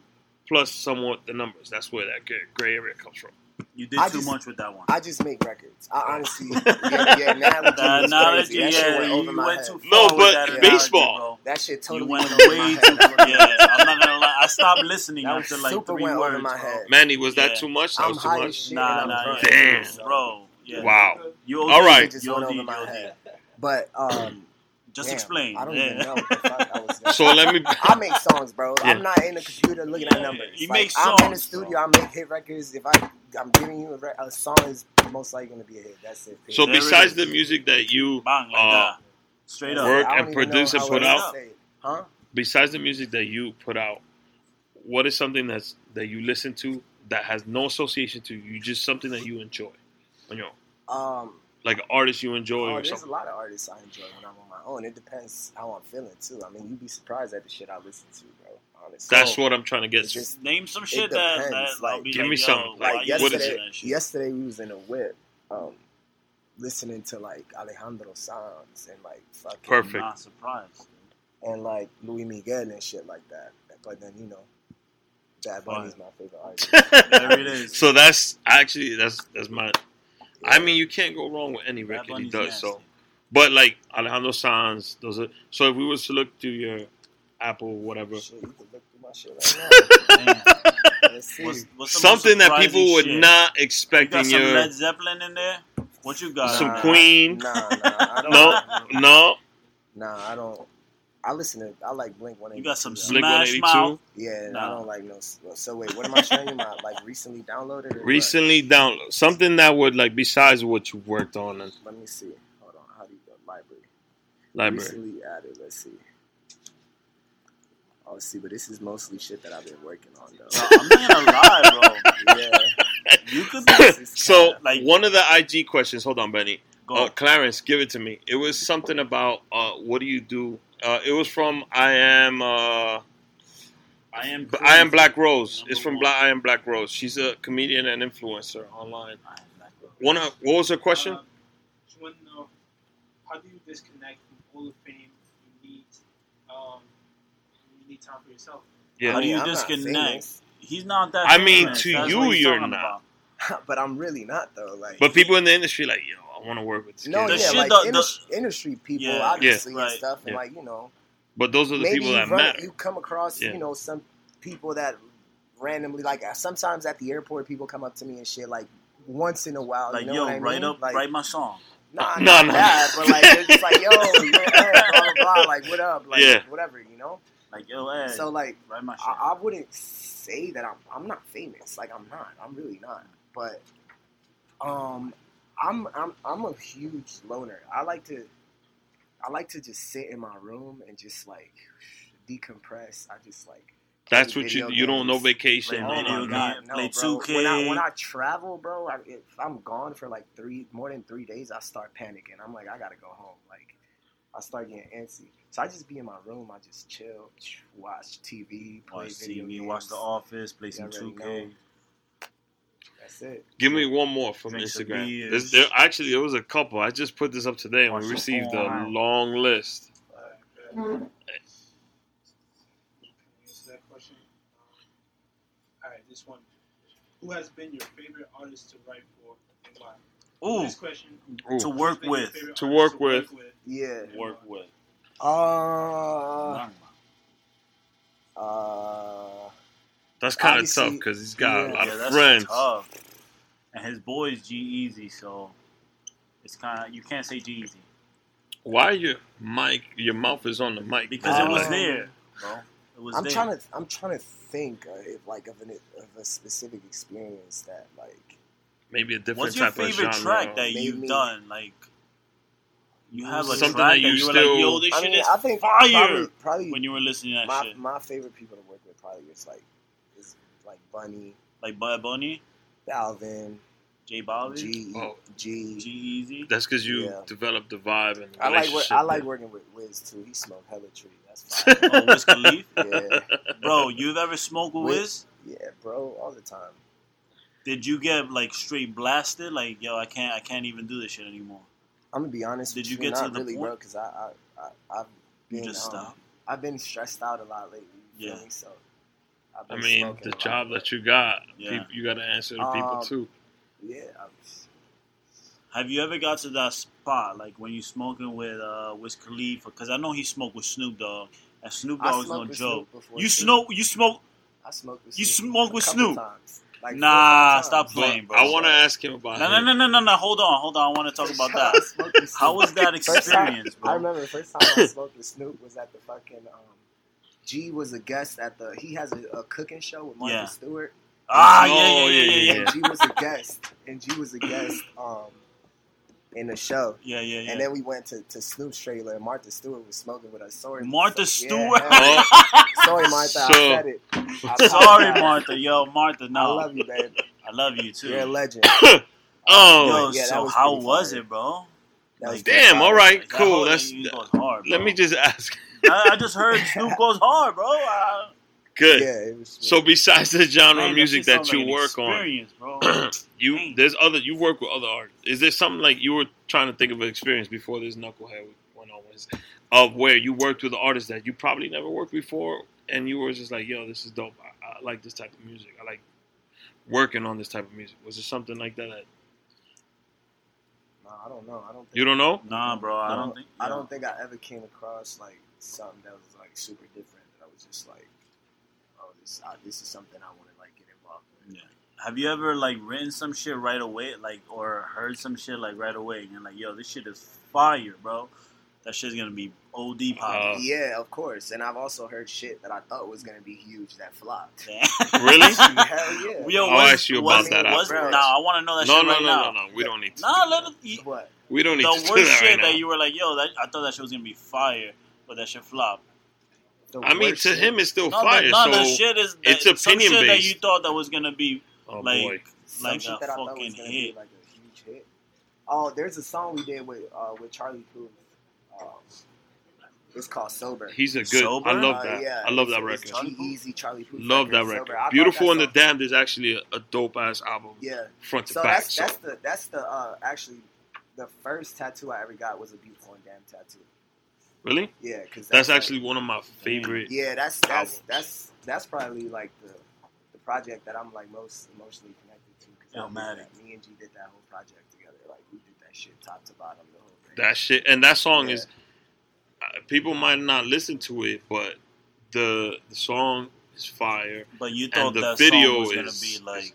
plus somewhat the numbers. That's where that gray- gray area comes from. You did I too just- much with that one. I just make records. I honestly, yeah, yeah now we That was knowledge, crazy. Yeah, went you went too far No, with but that in analogy, baseball- That shit totally you went went way too. That was- Yeah, I'm not gonna lie. I stopped listening That after like three went words. over my bro. head. Manny, was that too much? That I'm was too high as much? shit. Nah, nah, yeah. Damn. bro. Yeah. Wow. You OD, All right. You went OD, over my you OD. Head. But um, Just damn, explain. I don't yeah. even know what the fuck I was. Gonna So let me. I make songs, bro. Yeah. I'm not in the computer looking at numbers. you like, make I'm in the studio. bro. I make hit records. If I, I'm giving you a, re- a song, is most likely going to be a hit. That's it. So There besides the music that you, Bang like Uh, that. Straight up. work and produce and put out? to say it. Huh? besides the music that you put out, what is something that's that you listen to that has no association to you? You just something that you enjoy on your own, Um, like artists you enjoy oh, or there's a lot of artists I enjoy when I'm on my own. It depends how I'm feeling too. I mean, you'd be surprised at the shit I listen to, bro. Honestly, That's what I'm trying to get just Name some shit that, that depends, like- Give like, me some. like you what is listening yesterday. to that? Yesterday we was in a whip, um, listening to like Alejandro Sanz and like fucking Perfect. Not surprised. and like Luis Miguel and shit like that. But then you know, Bad Bunny's my favorite artist. There it is. so that's actually that's that's my. I mean, you can't go wrong with any record he does. nasty. So, but like Alejandro Sanz, those are. So if we was to look through your Apple, whatever, Shit, you can look through my shit right Damn. now. Let's see. What's, what's something that surprising people would shit? not You expect got in some your Led Zeppelin in there? What you got? Some Nah, Queen. Nah, nah, I don't, no, no. Nah, I don't. I listen to. I like Blink One Eighty. You got some Blink 182. Yeah, and I don't like no. So wait, what am I showing you? My like recently downloaded. Or what? Recently download something that would like besides what you worked on in Let me see. Hold on. How do you go library? library. Recently added. Let's see. Oh, let's see, but this is mostly shit that I've been working on though. Bro, I'm not gonna lie, bro. yeah. You could so like- one of the IG questions. Hold on, Benny. go. Uh, Clarence, give it to me. It was something about uh, what do you do? Uh, it was from I am uh, I am. I am Black Rose. Number It's from one. Black I am Black Rose. She's a comedian and influencer online. I am Black Rose. One of, what was her question? Uh, just want to know how do you disconnect from all the fame you need? Um, you need time for yourself. yeah. How do you I'm disconnect? famous, He's not that. I mean, to That's you, you're not. about. but I'm really not though. Like, But people in the industry like, yo, I want to work with this no. The yeah, shit like the- the- industry, industry people, Yeah. obviously, Yeah. and stuff, and like you know, But those are the people that run, matter. you come across, Yeah. you know, some people that randomly, like sometimes at the airport, people come up to me and shit, like once in a while. Like, you know yo, what I mean? write up, like, write my song. Nah, No, not no. that, but like it's just like, yo, you're Ed, blah blah blah, like what up, like Yeah. whatever, you know. Like, yo, Ed, So like, write my shit. I, I wouldn't say that I'm I'm not famous. Like I'm not. I'm really not. But um, I'm I'm I'm a huge loner. I like to I like to just sit in my room and just like decompress. I just like That's what you video you don't know vacation. Play Oh my all game. that. god, no, play bro. 2K. When I when I travel, bro, I, if I'm gone for like three more than three days, I start panicking. I'm like, I gotta go home. Like, I start getting antsy. So I just be in my room. I just chill, watch TV, play Watch video TV, games. watch The Office, play some 2K. Know. That's it. Give me one more from Drink some Instagram. beers. There's- there, actually, there was a couple. I just put this up today and Watch we received a long list. Answer that question. Um, all right, this one. Who has been your favorite artist to write for and why? Ooh, This question. Ooh. to work been your with. To artist work with. Yeah. Work with. Uh. Uh. That's kind of tough because he's got a lot Yeah, of that's friends. tough. And his boy is G-Eazy, so it's kind of you can't say G Easy Why your mic? Your mouth is on the mic because it was Um, there, bro. It was I'm there. trying to. I'm trying to think uh, if, like of an of a specific experience that like. Maybe a different What's your favorite track that Made you've done? Like you have a Something track that you you were still- like, yo, this I shit mean, is I think fire. probably, probably when you were listening to that my shit, my favorite people to work with probably is like is like Bunny, like Bad Bunny, Balvin, J Balvin, G Oh. G. G-Eazy. That's because you Yeah. developed the vibe and I like wor- I like working with Wiz too. He smoked hella tree. That's fine. Oh, Wiz Khalif. yeah, Bro, you've ever smoked with Wiz- Wiz? yeah, bro, all the time. Did you get like straight blasted? Like, yo, I can't, I can't even do this shit anymore. I'm gonna be honest. Did you you get to not the really, point- bro? Because I, I, I, I've You just um, stop. I've been stressed out a lot lately. Yeah. me? So. I've I mean, smoking the a job that you got, Yeah. peop- you got to answer to people Um, too. Yeah. I was, Have you ever got to that spot like when you smoking with uh Wiz Khalifa? Because I know he smoked with Snoop Dogg, and Snoop I Dogg's no with joke. Snoop You smoke, you smoke. I smoked with You Snoop smoke a with Snoop? Like Nah, stop playing, bro. I want to ask him about No, no, him. no, no, no, no. Hold on, hold on. I want to talk about that. How was that First time- experience, I remember the first time I smoked with Snoop was at the fucking. Um, G was a guest at the. He has a, a cooking show with Martha Yeah. Stewart. Ah, yeah, Oh, yeah, yeah, yeah, yeah, yeah. And G was a guest. And G was a guest um, in the show. Yeah, yeah, yeah. And then we went to, to Snoop's trailer, and Martha Stewart was smoking with us. Sorry, Martha so- Stewart. Yeah, sorry, Martha. I So- said it. I Sorry, apologize. Martha. Yo, Martha. No, I love you, babe. I love you too. You're a legend. oh, Yo, yeah, so was how was fire. it, bro? Like, damn. fire. All right, cool. whole That's. thing goes hard, Let me just ask. I, I just heard Snoop goes hard, bro. I, Good. Yeah, it was. So besides the genre man, of music shit that you like an work on, bro. you Dang. there's other you work with other artists. Is there something like you were trying to think of an experience before this knucklehead went on with of where you worked with artists that you probably never worked before, and you were just like, "Yo, this is dope. I, I like this type of music. I like working on this type of music." Was there something like that? that No, I don't know. I don't. Think, you don't know? Nah, bro. I don't think. I don't think I ever came across like something that was like super different. That I was just like, oh, this I, this is something I want to like get involved with. Yeah. Have you ever like written some shit right away, like or heard some shit like right away, and you're like, "Yo, this shit is fire, bro. That shit's gonna be OD pop." Uh, yeah, of course. And I've also heard shit that I thought was gonna be huge that flopped. Really? Hell yeah. Yo, I'll was, ask you was, about that Was, after. nah, I want to know that No, shit no, right no, now. no, no. We don't need to. Nah, do let that. it. What? We don't need The to do worst that shit right that you were like, "Yo, that I thought that shit was gonna be fire," but that shit flop. The I mean, to shit? him, it's still No, fire. the, no, so, the shit is that, it's some opinion shit that you thought that was gonna be oh like boy, Some like shit a that I fucking was hit. be like a huge hit. Oh, there's a song we did with uh, with Charlie Puth. Um, it's called Sober. he's a good. Sober? I love Uh, that. yeah, I love that record. Charlie Easy Charlie Puth. Love that record. I Beautiful that and the Damned is actually a, a dope ass album, Yeah. front to So back. that's so that's the that's the uh, actually the first tattoo I ever got was a beautiful and Damned tattoo. Really, Yeah, because that's actually one of my favorite. yeah that's that's albums. that's that's probably like the the project that I'm like most emotionally connected to. Yo, Because Maddie. me and G did that whole project together. Like we did that shit top to bottom the whole thing. That shit and that song Yeah. is. Uh, people might not listen to it, but the the song is fire. But you thought the that video song was gonna is- be like.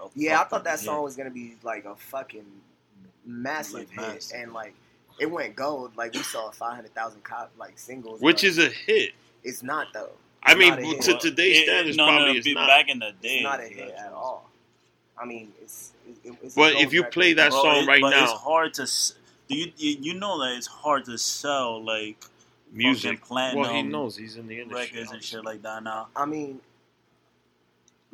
a Yeah, I thought that hit. song was gonna be like a fucking massive Like hit, and like it went gold. Like we saw five hundred thousand cop like singles, Which but is a hit. it's not though. I mean, not hit. to today's It- standards, no, probably no, it's not. back in the day. It's not a hit at all. I mean, it's. It, it's But if you record. play that Bro, song it- right but now, it's hard to. Do you, you you know that it's hard to sell like music. platinum Well, he knows he's in the industry. records and shit like that now. I mean,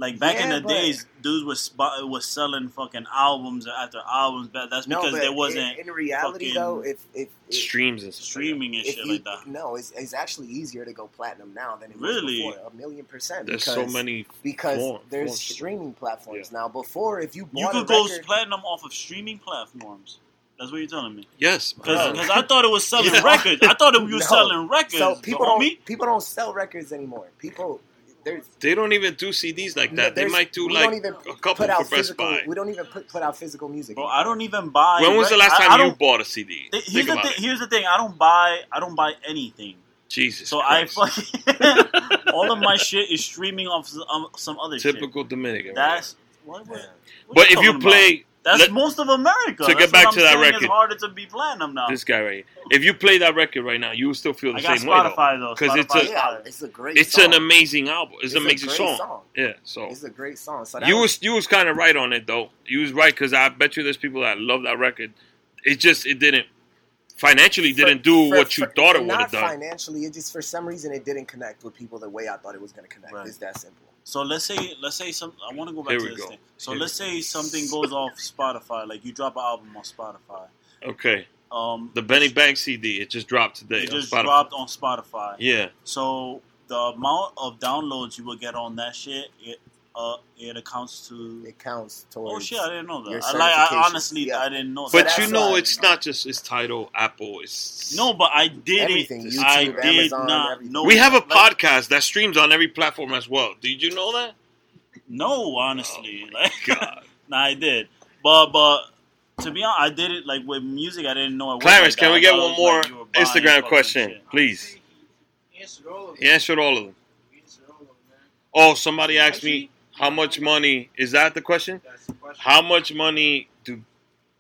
Like back in the but- days, dudes was spot, was selling fucking albums after albums. But that's no, because but there wasn't in, in reality though. If if, if streams and stuff like that. streaming and shit you, like that. no, it's, it's actually easier to go platinum now than it Really? was before. A million percent. There's because, so many. because form- there's forms streaming platforms now. Before, if you bought You a could go record, platinum off of streaming platforms. That's what you're telling me. Yes, Because bro. I thought it was selling Yeah. records. I thought it was No. selling records. so people don't people don't sell records anymore. People there's they don't even do CDs like that. They might do like even a couple put out for Best physical. Buy. We don't even put put out physical music. Bro. I don't even buy. When was the last I- time I you bought a CD? Th- Here's the about thing. Here's the thing. I don't buy. I don't buy anything. Jesus. So I Christ. fucking all of my shit is streaming off some, um, some other shit. typical Dominican. That's what, what, what but if talking you about? Play that's let- most of America. To get That's back what to I'm that record. it's harder to be platinum now. this guy right here, if you play that record right now, you will still feel the I got same way though. Spotify though. 'Cause it's a- Yeah, fire. it's a great. It's song. an amazing album. It's, an a amazing great song. Yeah. So It's a great song. So that you was you was kind of right on it though. You was right because I bet you there's people that love that record. It just it didn't financially for- didn't do for- what you for- thought it would have done. financially, it just for some reason it didn't connect with people the way I thought it was going to connect. Right. It's that simple. So let's say let's say some. I want to go back Here to this go. thing. So Here let's we say something goes off Spotify, like you drop an album on Spotify. Okay, Um, the Benny Bank CD it just dropped today. it on just Spotify. dropped on Spotify. Yeah, So the amount of downloads you will get on that shit, it, uh, it accounts to. It counts to. Oh shit! I didn't know that. I, like, I honestly, Yeah. I didn't know. But that. you know, it's you know. not just it's title Apple. It's No, but I did Everything, it. YouTube, I did Amazon, not everything. know. we have a like, podcast that streams on every platform as well. Did you know that? No, honestly, Oh like God. nah, I did. But but to be honest, I did it like with music. I didn't know. It was Clarence, like can we get one more like you were buying Instagram question, shit. please? He answered all of them. He answered all of them. All of them. Oh, somebody asked me how much money is that the question? That's the question. How much money do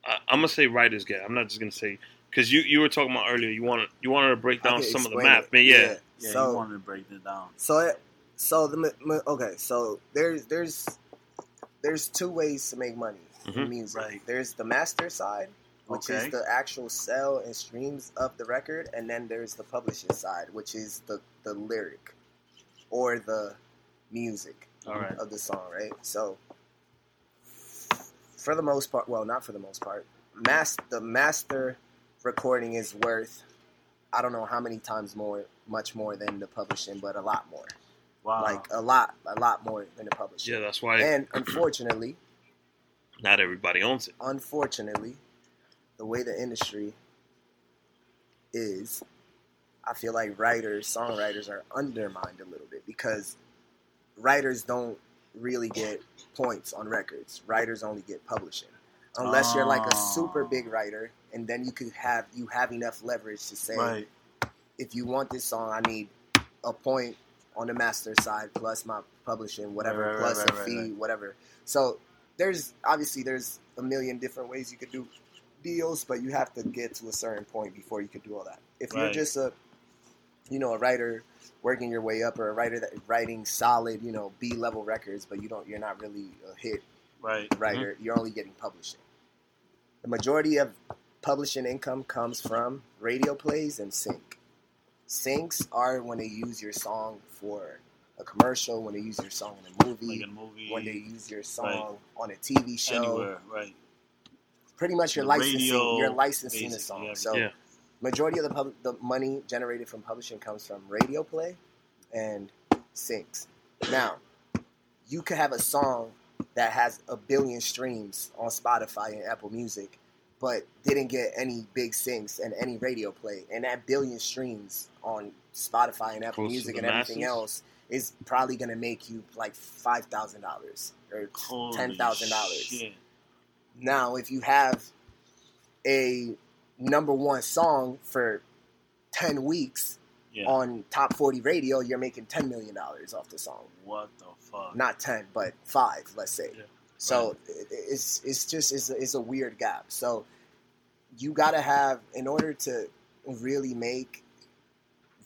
I, I'm gonna say writers get? I'm not just gonna say because you, you were talking about earlier. You wanted you wanted to break down some of the math, it. man. Yeah. Yeah, you So wanted to break it down. so it, so the ma- ma- okay. So there's there's there's two ways to make money in Mhm. music. Right. There's the master side, which Okay. is the actual sell and streams of the record, and then there's the publishing side, which is the the lyric or the music All right. of the song, right? So for the most part, well, not for the most part, mas- the master recording is worth I don't know how many times more, much more than the publishing, but a lot more. Wow. Like a lot, a lot more than the publishing. Yeah, that's why And unfortunately, not everybody owns it. unfortunately, the way the industry is, I feel like writers, songwriters are undermined a little bit because writers don't really get points on records. Writers only get publishing. Unless you're like a super Ah. big writer, and then you could have you have enough leverage to say, right. if you want this song, I need a point on the master side plus my publishing, whatever, Right, plus right, a fee, whatever. So there's obviously there's a million different ways you could do deals, but you have to get to a certain point before you could do all that. If you're just a you know a writer working your way up or a writer that writing solid you know B level records, but you don't you're not really a hit Right. Mm-hmm. writer, you're only getting publishing. The majority of publishing income comes from radio plays and sync. Syncs are when they use your song for a commercial, when they use your song in a movie, Like a movie. when they use your song on a TV show. anywhere. Right. Pretty much you're licensing. radio, you're licensing the song. yeah. So Yeah. Majority of the pub- the money generated from publishing comes from radio play and syncs. Now, you could have a song that has a billion streams on Spotify and Apple Music, but didn't get any big syncs and any radio play, and that billion streams on Spotify and Apple to Music and everything else is probably gonna make you like five thousand dollars or Holy ten thousand dollars. Now, if you have a number one song for 10 weeks Yeah. on top 40 radio, you're making $10 million off the song. what the fuck? Not 10, but five, let's say. Yeah. So it- it's, it's just, it's a, it's a weird gap. So you got to have, in order to really make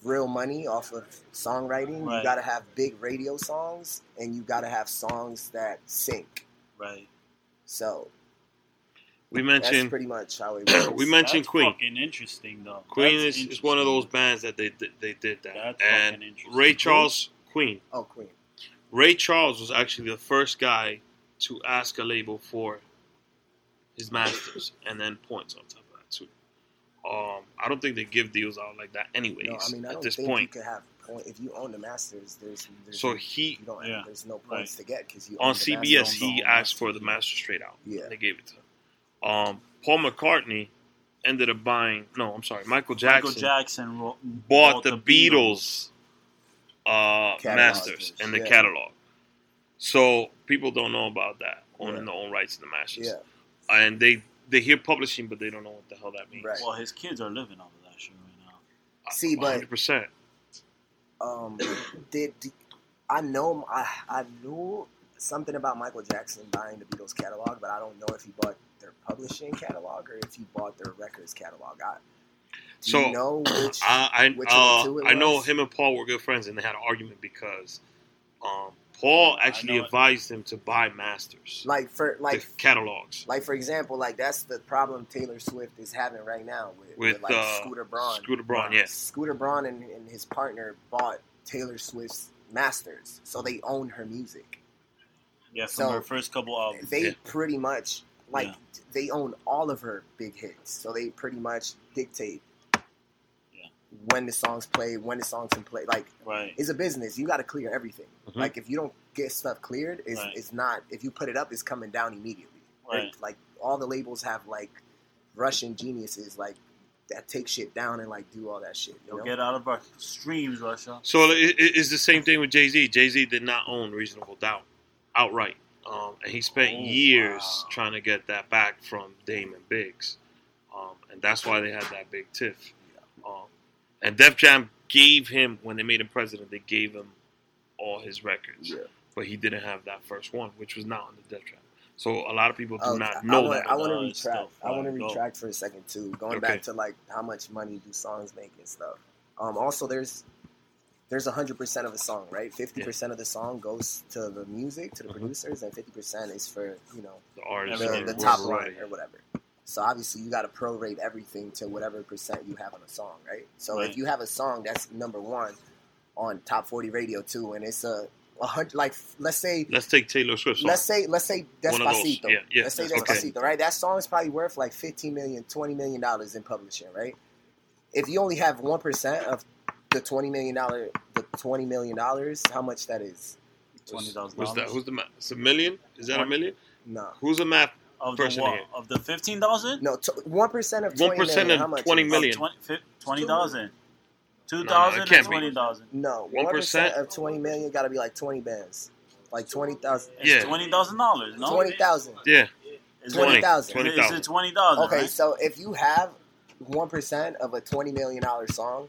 real money off of songwriting, you got to have big radio songs and you got to have songs that sync. right. So We mentioned that's mentioned pretty much how it works. we mentioned That's Queen. Fucking interesting though. Queen That's is, is one of those bands that they they, they did that. That's and fucking interesting. Ray Charles Queen. Oh, Queen. Ray Charles was actually the first guy to ask a label for his masters and then points on top of that too. Um, I don't think they give deals out like that anyways No, I mean I at don't this think point. you could have point if you own the Masters. There's, there's So he you don't Yeah, there's no points to get because you on own the CBS Masters. he Don't asked for the master straight out. Yeah. And they gave it to him. Um, Paul McCartney ended up buying. No, I'm sorry. Michael Jackson, Michael Jackson ro- bought the Beatles, uh, masters and the Yeah. catalog. So people don't know about that owning Yeah. their own rights to the masters. Yeah, and they they hear publishing, but they don't know what the hell that means. Right. Well, his kids are living off of that shit right now. See, but- 100. percent um, did, did- I know I I knew something about Michael Jackson buying the Beatles catalog, but I don't know if he bought their publishing catalog or if he bought their records catalog. I, do So you know which? I I, which of the uh, two it I know him and Paul were good friends, and they had an argument because um, Paul actually advised him to buy masters, like for like catalogs like for example, like that's the problem Taylor Swift is having right now with, with with, like uh, Scooter Braun. Scooter Braun, yeah. Scooter Braun and, and his partner bought Taylor Swift's masters, so they own her music. Yeah, from So, her first couple albums. They Yeah. pretty much like Yeah. they own all of her big hits, so they pretty much dictate Yeah. when the songs play, when the songs can play. Like Right. it's a business; you got to clear everything. Mhm. Mhm. Like if you don't get stuff cleared, it's Right. it's not. If you put it up, it's coming down immediately. Right. Like, like all the labels have like Russian geniuses like that take shit down and like do all that shit. You know? get out of our streams, Russia. So it, it- it's the same thing with Jay Z. Jay Z did not own Reasonable Doubt outright, um, and he spent Oh, years wow. trying to get that back from Damon Biggs, um, and that's why they had that big tiff. Um, and Def Jam gave him when they made him president, they gave him all his records, Yeah. but he didn't have that first one, which was not on the Def Jam. So a lot of people do Oh, not know I. I want to retract. I want to retract for a second too. Going Okay. back to like how much money do songs make and stuff. Um, also, there's there's hundred percent of a song, right? Fifty percent of the song goes to the music, to the Mhm. producers, and fifty percent is for you know the artist, the, the top line or whatever. So obviously you got to prorate everything to whatever percent you have on a song, right? So Right. if you have a song that's number one on top forty radio too, and it's a, a hundred, like let's say Let's take Taylor Swift. Song. let's say let's say One. Despacito. Yeah, yeah. Let's say Okay. Despacito, right? That song is probably worth like 15 million, 20 million dollars in publishing, right? If you only have 1% of the 20 million dollar the 20 million dollars, how much that is? Twenty thousand What's that? dollars. Who's the math? It's a million? Is that a One- million? No. Who's the math? Of the what? here. Of the fifteen thousand? No, t- 1% of 20 One percent million, how of much twenty is- million. Twenty thousand. Two No, no, it can't and be. twenty thousand. No, 1% 1% of 20 million got to be like 20 bands. Like 20,000. It's Yeah. twenty thousand dollars. No, 20,000. Yeah, Is it- 20,000. Twenty Is it thousand. twenty thousand? Okay, right? so if you have 1% of a $20 million song,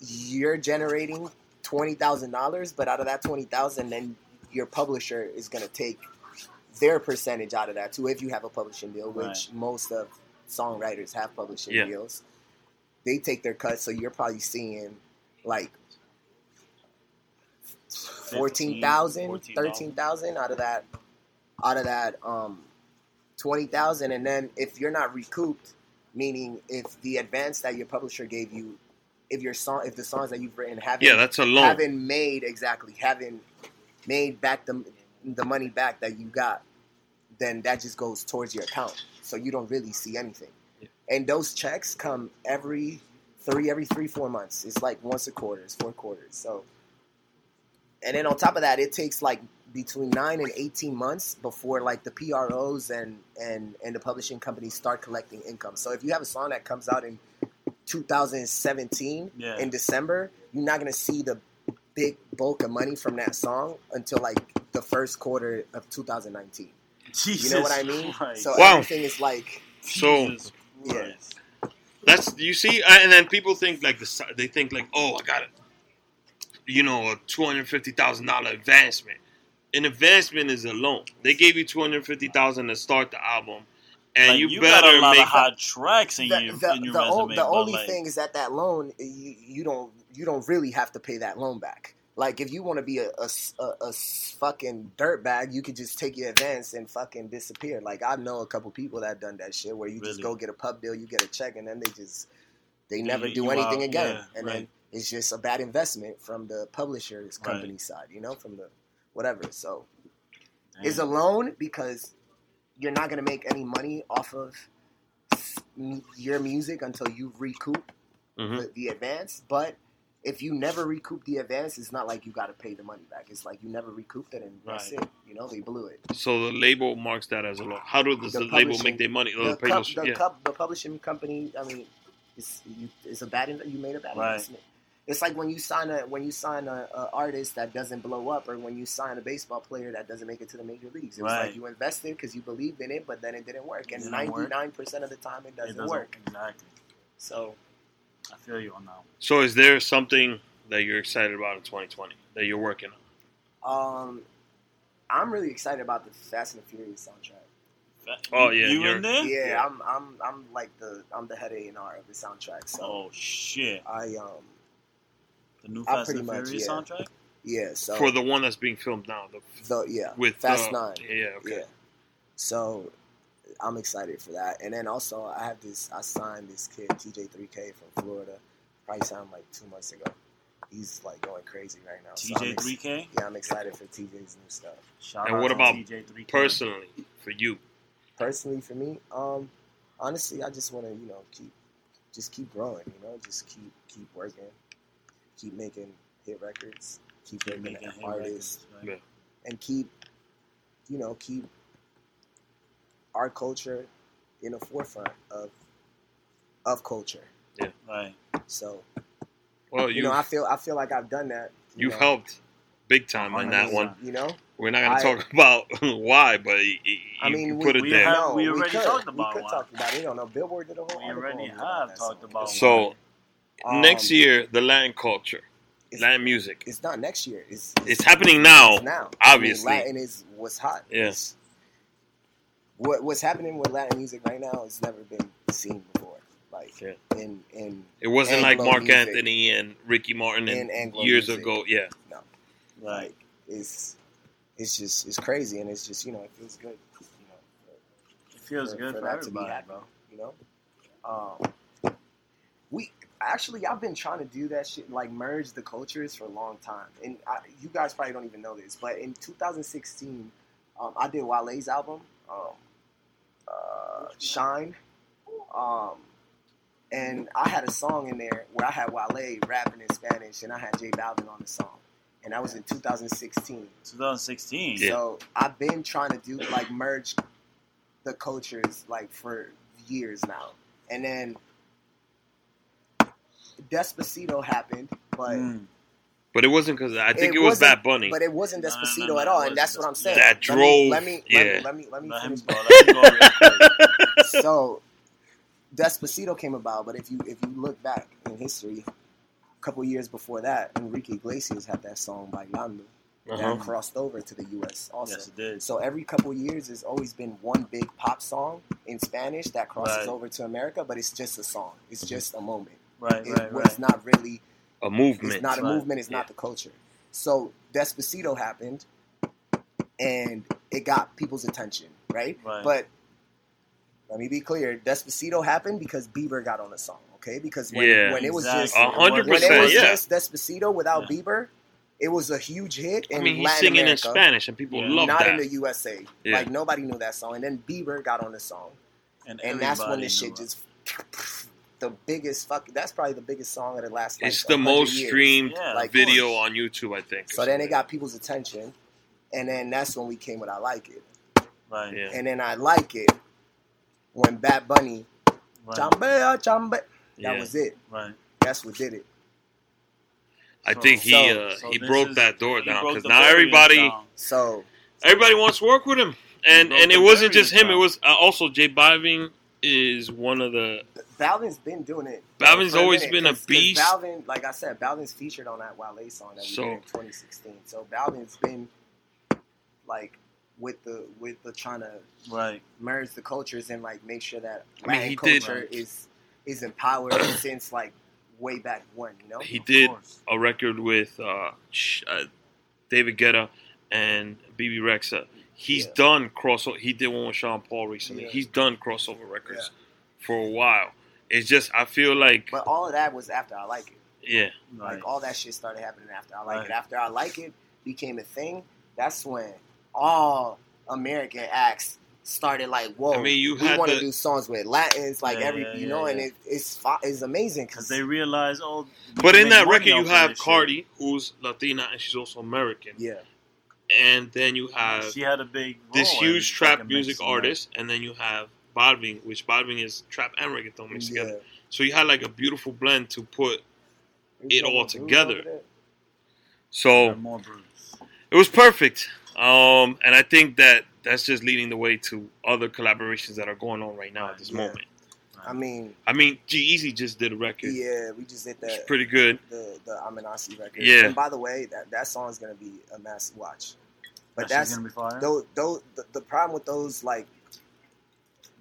you're generating $20,000, but out of that 20000 then your publisher is going to take their percentage out of that too if you have a publishing deal, which Right. most of songwriters have publishing Yeah. deals. They take their cut, so you're probably seeing like 14,000, 14,000. 13,000 out of that out of that um 20,000 and then if you're not recouped meaning if the advance that your publisher gave you if your song if the songs that you've written haven't yeah, that's a loan. haven't made exactly haven't made back the the money back that you got then that just goes towards your account. So you don't really see anything. Yeah. and those checks come every three every three four months. It's like once a quarter it's four quarters. So and then on top of that it takes like between 9 and 18 months before like the pros and and and the publishing companies start collecting income. So if you have a song that comes out in 2017 Yeah. in December, you're not gonna see the big bulk of money from that song until like the first quarter of 2019. Jesus You know what I mean? Christ. So Wow. everything is like, So Jesus Yeah. That's you see, and then people think like the si- they think like, oh, I got it. You know, a two hundred fifty thousand dollar advancement. An advancement is a loan. They gave you two hundred fifty thousand to start the album, and Like, you, you got better a lot make of hot tracks in the, your, the, in your the, resume. o- the only like, thing is that that loan you, you don't you don't really have to pay that loan back. Like if you want to be a a fucking dirtbag, you could just take your advance and fucking disappear. Like I know a couple people that done that shit where you just go get a pub deal, you get a check, and then they just they You- never do you anything out, again, yeah, and right. then it's just a bad investment from the publisher's Right. company side, you know, from the whatever. So damn. is a loan because you're not going to make any money off of your music until you recoup Mhm. the, the advance. But if you never recoup the advance, it's not like you got to pay the money back. It's like you never recouped it, and that's it. You know, they blew it. So the label marks that as a loan. How do does The the, label make their money? Oh, The, pay cup, those- the, yeah. cup, the publishing company. I mean, it's you, it's a bad. You made a bad Right. investment. It's like when you sign a when you sign a, a artist that doesn't blow up, or when you sign a baseball player that doesn't make it to the major leagues. It was Right. like you invested because you believed in it, but then it didn't work. And Didn't ninety work. nine percent of the time, it It doesn't, work. Exactly. So I feel you on that. one. So is there something that you're excited about in 2020 that you're working on? um, I'm really excited about the Fast and the Furious soundtrack. Oh, yeah, you in there? Yeah, Yeah. I'm I'm I'm like the I'm the head A and R of the soundtrack. So Oh shit! I um The new I Fast pretty and much, Furious yeah. soundtrack. yeah. So For the one that's being filmed now, the, the yeah with Fast uh, Nine. Yeah, okay. Yeah. So I'm excited for that. And then also I have this I signed this kid, TJ3K from Florida. Probably signed like two months ago. He's like going crazy right now. So I'm ex- TJ3K. yeah, I'm excited for TJ's new stuff. Shout And out what about TJ3K. Personally, for you, Personally for me, um, honestly I just wanna, you know, keep just keep growing, you know, just keep keep working, keep making hit records, keep Keep making making hit artists, records, right? and keep, you know, keep our culture in the forefront of of culture. Yeah, Right. So Well, you you know, I feel I feel like I've done that. you you've know. helped big time on that one. You know, We're not gonna I- talk about why, but you, you I mean, you we- put it we there. have- no, we already could. talked about it. We could one. talk about it. You don't know. Billboard did a whole. We article already on it about have that talked song. about So Um, next year, the Latin culture, it's, Latin music, it's not next year. It's it's happening now. It's now. obviously. I mean, Latin is what's hot. Yeah. It's- what what's happening with Latin music right now has never been seen before. Like Yeah. in in It wasn't like Mark music. Anthony and Ricky Martin In and years music. ago. Yeah, right. like it's it's just it's crazy and it's just you know it feels good. You know, It feels for- good for for, that to be everybody, happening. bro. you know. Um, we actually I've been trying to do that shit like merge the cultures for a long time, and I, you guys probably don't even know this, but in 2016, um, I did Wale's album, um, uh, Shine, um, and I had a song in there where I had Wale rapping in Spanish, and I had J Balvin on the song, and that was in 2016. 2016. Yeah. So I've been trying to do like merge the cultures like for years now. And then Despacito happened, but Mm. but it wasn't because I think It it, was wasn't- Bad Bunny. but it wasn't No, no, Despacito no, no, at all, and that's what I'm saying. That Let me- drove- Let me, yeah. let me let me let me finish. go. Let him go real quick. so Despacito came about, but if you if you look back in history, a couple years before that, Enrique Iglesias had that song Bailando Uh-huh. that crossed over to the U.S. also. Yes, it did. So every couple years, there's always been one big pop song in Spanish that crosses Right. over to America, but it's just a song. It's just a moment. Right, It right, was right. not really. A movement. It's not a Right. movement. It's Yeah. not the culture. So Despacito happened, and it got people's attention, right? Right. But let me be clear: Despacito happened because Bieber got on the song. Okay, because when, Yeah. when it was just A hundred when it percent, was yeah. just Despacito without Yeah. Bieber, it was a huge hit in I mean, he's Latin singing America in Spanish, and people Yeah. love not that. in the USA. Yeah. Like nobody knew that song, and then Bieber got on the song, and and that's when everybody this shit it. just the biggest fuck. That's probably the biggest song of the last. Like, it's the most years. streamed Yeah, like, video course. on YouTube, I think. So then it got people's attention, and then that's when we came with "I Like It," Right. Yeah. and then "I Like It" when Bad Bunny Right. "Chambea Chambe," that Yeah. was it. right. That's what did it. I So- think he so- uh, So he broke is- that door down because the now everybody down. So everybody wants to work with him, and and it wasn't just barriers him. It was uh, also J Balvin is one of the Balvin's been doing it. Balvin's for a always minute, been a 'cause- 'cause beast. Balvin, like I said, Balvin's featured on that Wale song that we So- did in 2016. So Balvin's been like with the with the trying to Right. merge the cultures and like make sure that I mean, Latin he did- culture is is empowered since like way back when. You know, he Of did course. a record with uh, uh, David Guetta and Bebe Rexha. He's Yeah. done crossover. He did one with Sean Paul recently. Yeah. He's done crossover records for a while. It's just I feel like but all of that was after I like it. yeah, Right. Like all that shit started happening after I like Right. it. After I like it became a thing. That's when all American acts started like, whoa, I mean, you we want to do songs with Latins, like Yeah, every, yeah, you yeah, know, and it, it's it's amazing Because because they realize, oh. but in that record you have this shit. Cardi, who's Latina and she's also American, yeah, and then you have She had a big this role in huge trap music mixing that. artist, and then you have Balvin, which Balvin is trap and reggaeton mixed yeah. together. So you had like a beautiful blend to put. There's It all together. So And more Bruce. it was perfect. Um, and I think that that's just leading the way to other collaborations that are going on right now at this Yeah. moment. I mean, I mean, G-Eazy just did a record. yeah, we just did It's that. pretty good. The the Aminasi record. Yeah. And by the way, that that song's gonna be a mass watch. But That that's gonna be fire. those, those the, the problem with those like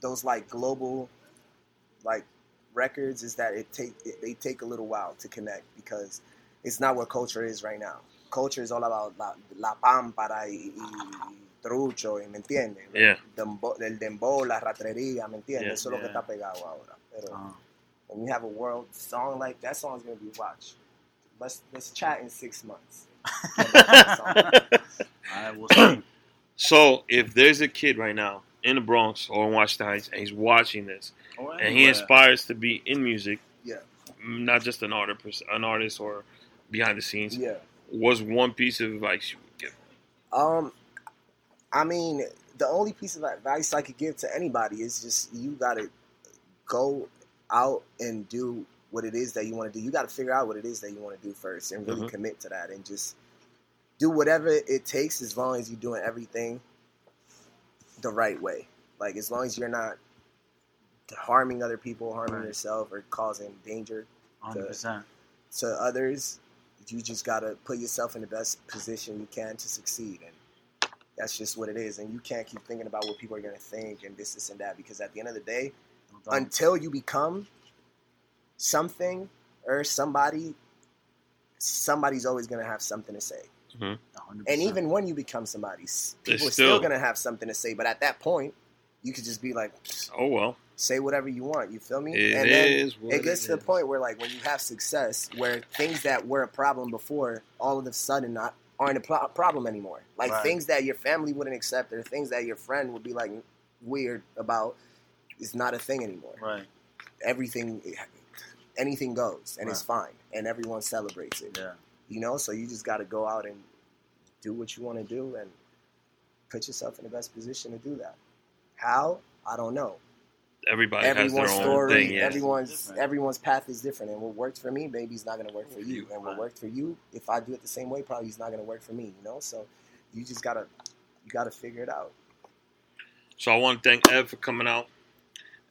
those like global like records is that it take it, they take a little while to connect because it's not what culture is right now. Culture is all about la, la pámpara y, y trucho, y, ¿me entiendes? Yeah. Dembo- el dembow, la ratrería, ¿me entiendes? Yeah. Eso es lo que está pegado ahora. Pero Uh, when you have a world song like that song's gonna be watched. Let's let's chat in six months. Alright, we'll see. So if there's a kid right now in the Bronx or in Washington Heights and he's watching this Or and he anywhere. aspires to be in music, Yeah. not just an artist, an artist or behind the scenes, Yeah. what's one piece of advice you would give? Um, I mean, the only piece of advice I could give to anybody is just you gotta go out and do what it is that you want to do. You got to figure out what it is that you want to do first, and really Mhm. commit to that, and just do whatever it takes as long as you're doing everything the right way. Like as long as you're not harming other people, harming Right. yourself, or causing danger 100%. to others, you just gotta put yourself in the best position you can to succeed, and that's just what it is. And you can't keep thinking about what people are gonna think and this, this, and that, because at the end of the day, until you become something or somebody, somebody's always gonna have something to say. Mm-hmm. 100%. And even when you become somebody, s- They people are still- still gonna have something to say. But at that point, you could just be like, Oh well, say whatever you want. You feel me? it and then is what it gets to the point where like when you have success where things that were a problem before all of a sudden not aren't a pro- problem anymore. Like Right. things that your family wouldn't accept or things that your friend would be like weird about is not a thing anymore. Right. everything anything goes and it's fine and everyone celebrates it. Yeah. you know so you just got to go out and do what you want to do and put yourself in the best position to do that. How? I don't know Everybody has everyone's their own story, thing. Yeah. everyone's everyone's path is different, and what works for me, maybe it's not gonna work for For you, you, and what right. worked for you, if I do it the same way, probably it's not gonna work for me. You know, so you just gotta you gotta figure it out. So I want to thank Ed for coming out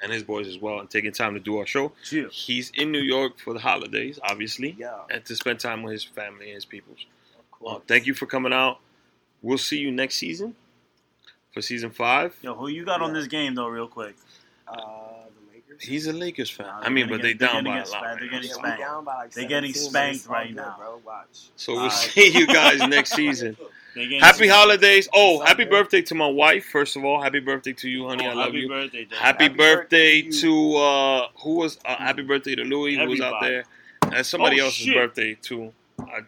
and his boys as well and taking time to do our show. Chill. He's in New York for the holidays, obviously, Yeah, and to spend time with his family and his peoples. of Uh, thank you for coming out. We'll see you next season for season five. Yo, who you got on this game, though, real quick? Uh, the Lakers. He's a Lakers fan. Nah, I mean, but they gonna get- down they're by a lot. right They're getting Yeah, spanked. down by like They're getting spanked it's all right good, now. bro. Watch. So we'll Alright. see you guys next season. Happy holidays. Oh, It's happy birthday to my wife, first of all. Happy birthday to you, honey. Oh, I love happy you. birthday, Happy, Happy birthday, birthday to to uh who was uh, happy birthday to Louis who was out there. And somebody Oh, else's shit. birthday too. I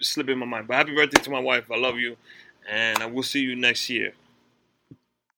slip in my mind. But happy birthday to my wife. I love you. And I will see you next year.